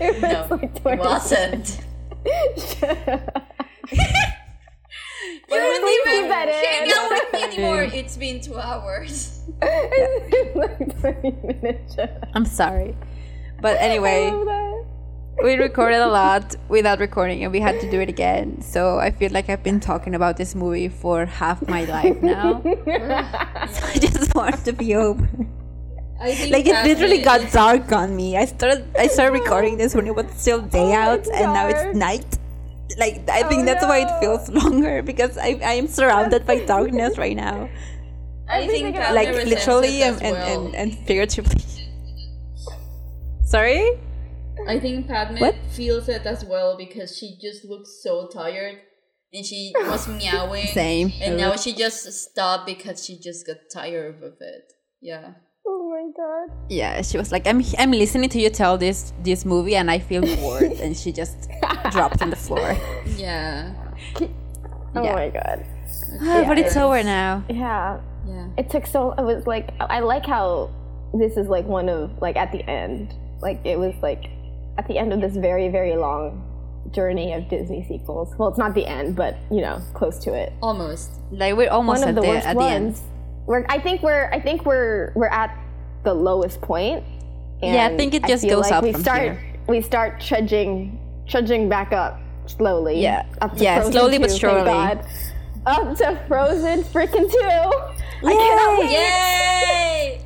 [LAUGHS] No, it wasn't. [LAUGHS] You wouldn't Leave even that hang in. out with me [LAUGHS] anymore. It's been two hours. like 20 minutes. [LAUGHS] I'm sorry, but anyway. we recorded a lot without recording and we had to do it again so i feel like i've been talking about this movie for half my life now [LAUGHS] so i just want to be over I think like it Padme- literally got dark on me i started i started recording this when it was still day Oh out and now it's night like i think Oh that's why it feels oh, longer because i, I am surrounded by [LAUGHS] darkness right now I think thinking Padme like literally and, as and, and, and figuratively sorry I think Padme What? feels it as well because she just looks so tired and she was [LAUGHS] meowing. Same. And now she just stopped because she just got tired of it. Yeah. Oh my god. Yeah, she was like, "I'm I'm listening to you tell this this movie, and I feel bored," and she just [LAUGHS] dropped on the floor. Yeah. Oh Yeah. my god. Ah, but it's over now. Yeah. Yeah. It took so it was like I like how this is like one of like at the end. Like it was like at the end of this very, very long journey of Disney sequels. Well, it's not the end, but you know, close to it. Almost. Like we're almost one at of the the worst at the end. Ones. We're I think we're I think we're we're at the lowest point. Yeah, I think it just goes like up we from start here. we start trudging trudging back up slowly. Yeah. Up to Yeah, Frozen slowly but 2, thank surely. God. Up to Frozen freaking two. I cannot wait. Yay!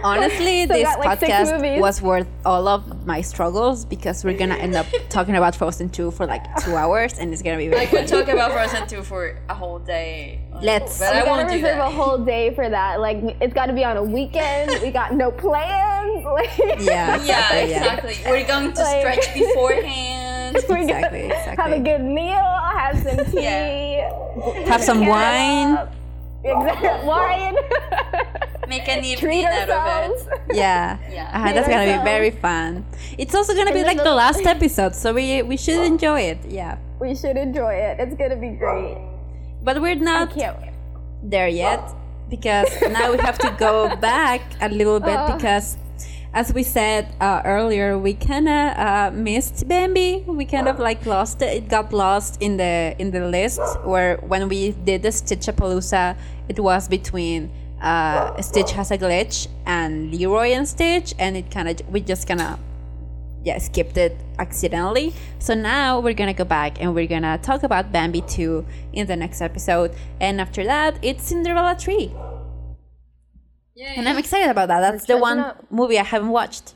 [LAUGHS] Honestly, Still this got, like, podcast was worth all of my struggles because we're gonna end up [LAUGHS] talking about Frozen 2 for like two hours, and it's gonna be I very could talk about Frozen 2 for a whole day. Let's- But we I gotta won't do reserve that. a whole day for that. Like it's got to be on a weekend. we got no plans. [LAUGHS] Like, [LAUGHS] Yeah. Yeah, Exactly, yeah. We're going to Like- stretch [LAUGHS] beforehand. we're gonna Exactly, exactly. Have a good meal. Have some tea. Yeah. Have some wine. up. Exactly. Wine. Make an evening Treat out of it. Yeah, Yeah. uh that's gonna be very fun. It's also gonna be like the last episode, so we we should enjoy it. Yeah, We should enjoy it. It's gonna be great. But we're not there yet because now we have to go [LAUGHS] back a little bit Uh. because as we said uh, earlier we kind of uh, missed bambi. We kind of like lost it. It got lost in the in the list where when we did the stitchapalooza it was between uh, stitch has a glitch and leroy and stitch and it kind of we just kind of yeah skipped it accidentally so now we're gonna go back and we're gonna talk about bambi 2 in the next episode and after that it's cinderella 3 Yeah, and i'm excited about that that's the one up. movie i haven't watched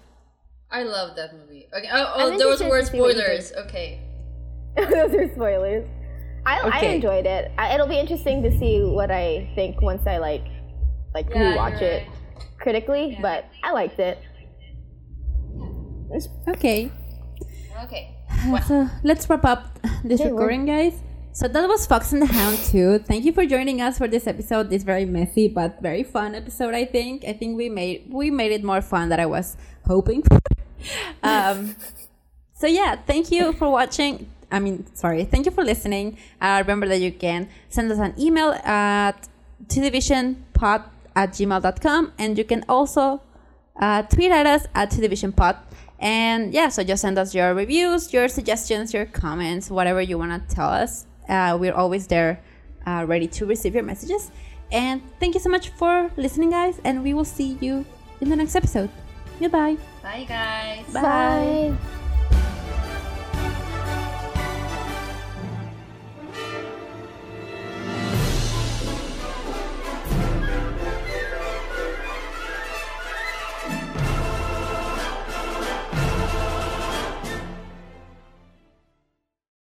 I love that movie. Okay. Oh, I'm oh those were to see what you spoilers. Okay. [LAUGHS] Those are spoilers. I, I enjoyed it. I, it'll be interesting to see what I think once I like like Yeah, rewatch you're it critically. But I liked it. Okay. Okay. [SIGHS] so let's wrap up [LAUGHS] this Okay, we're- recording guys. So that was fox and the hound 2 thank you for joining us for this episode. This very messy but very fun episode i think. I think we made we made it more fun than i was hoping for. [LAUGHS] Um so yeah thank you for watching. I mean sorry. Thank you for listening. Uh, remember that you can send us an email at tdivisionpod at gmail.com and you can also uh, tweet at us at tdivisionpod And yeah, so just send us your reviews, your suggestions, your comments, whatever you want to tell us. Uh, we're always there, uh, ready to receive your messages. And thank you so much for listening, guys. And we will see you in the next episode. Goodbye. Bye, guys. Bye.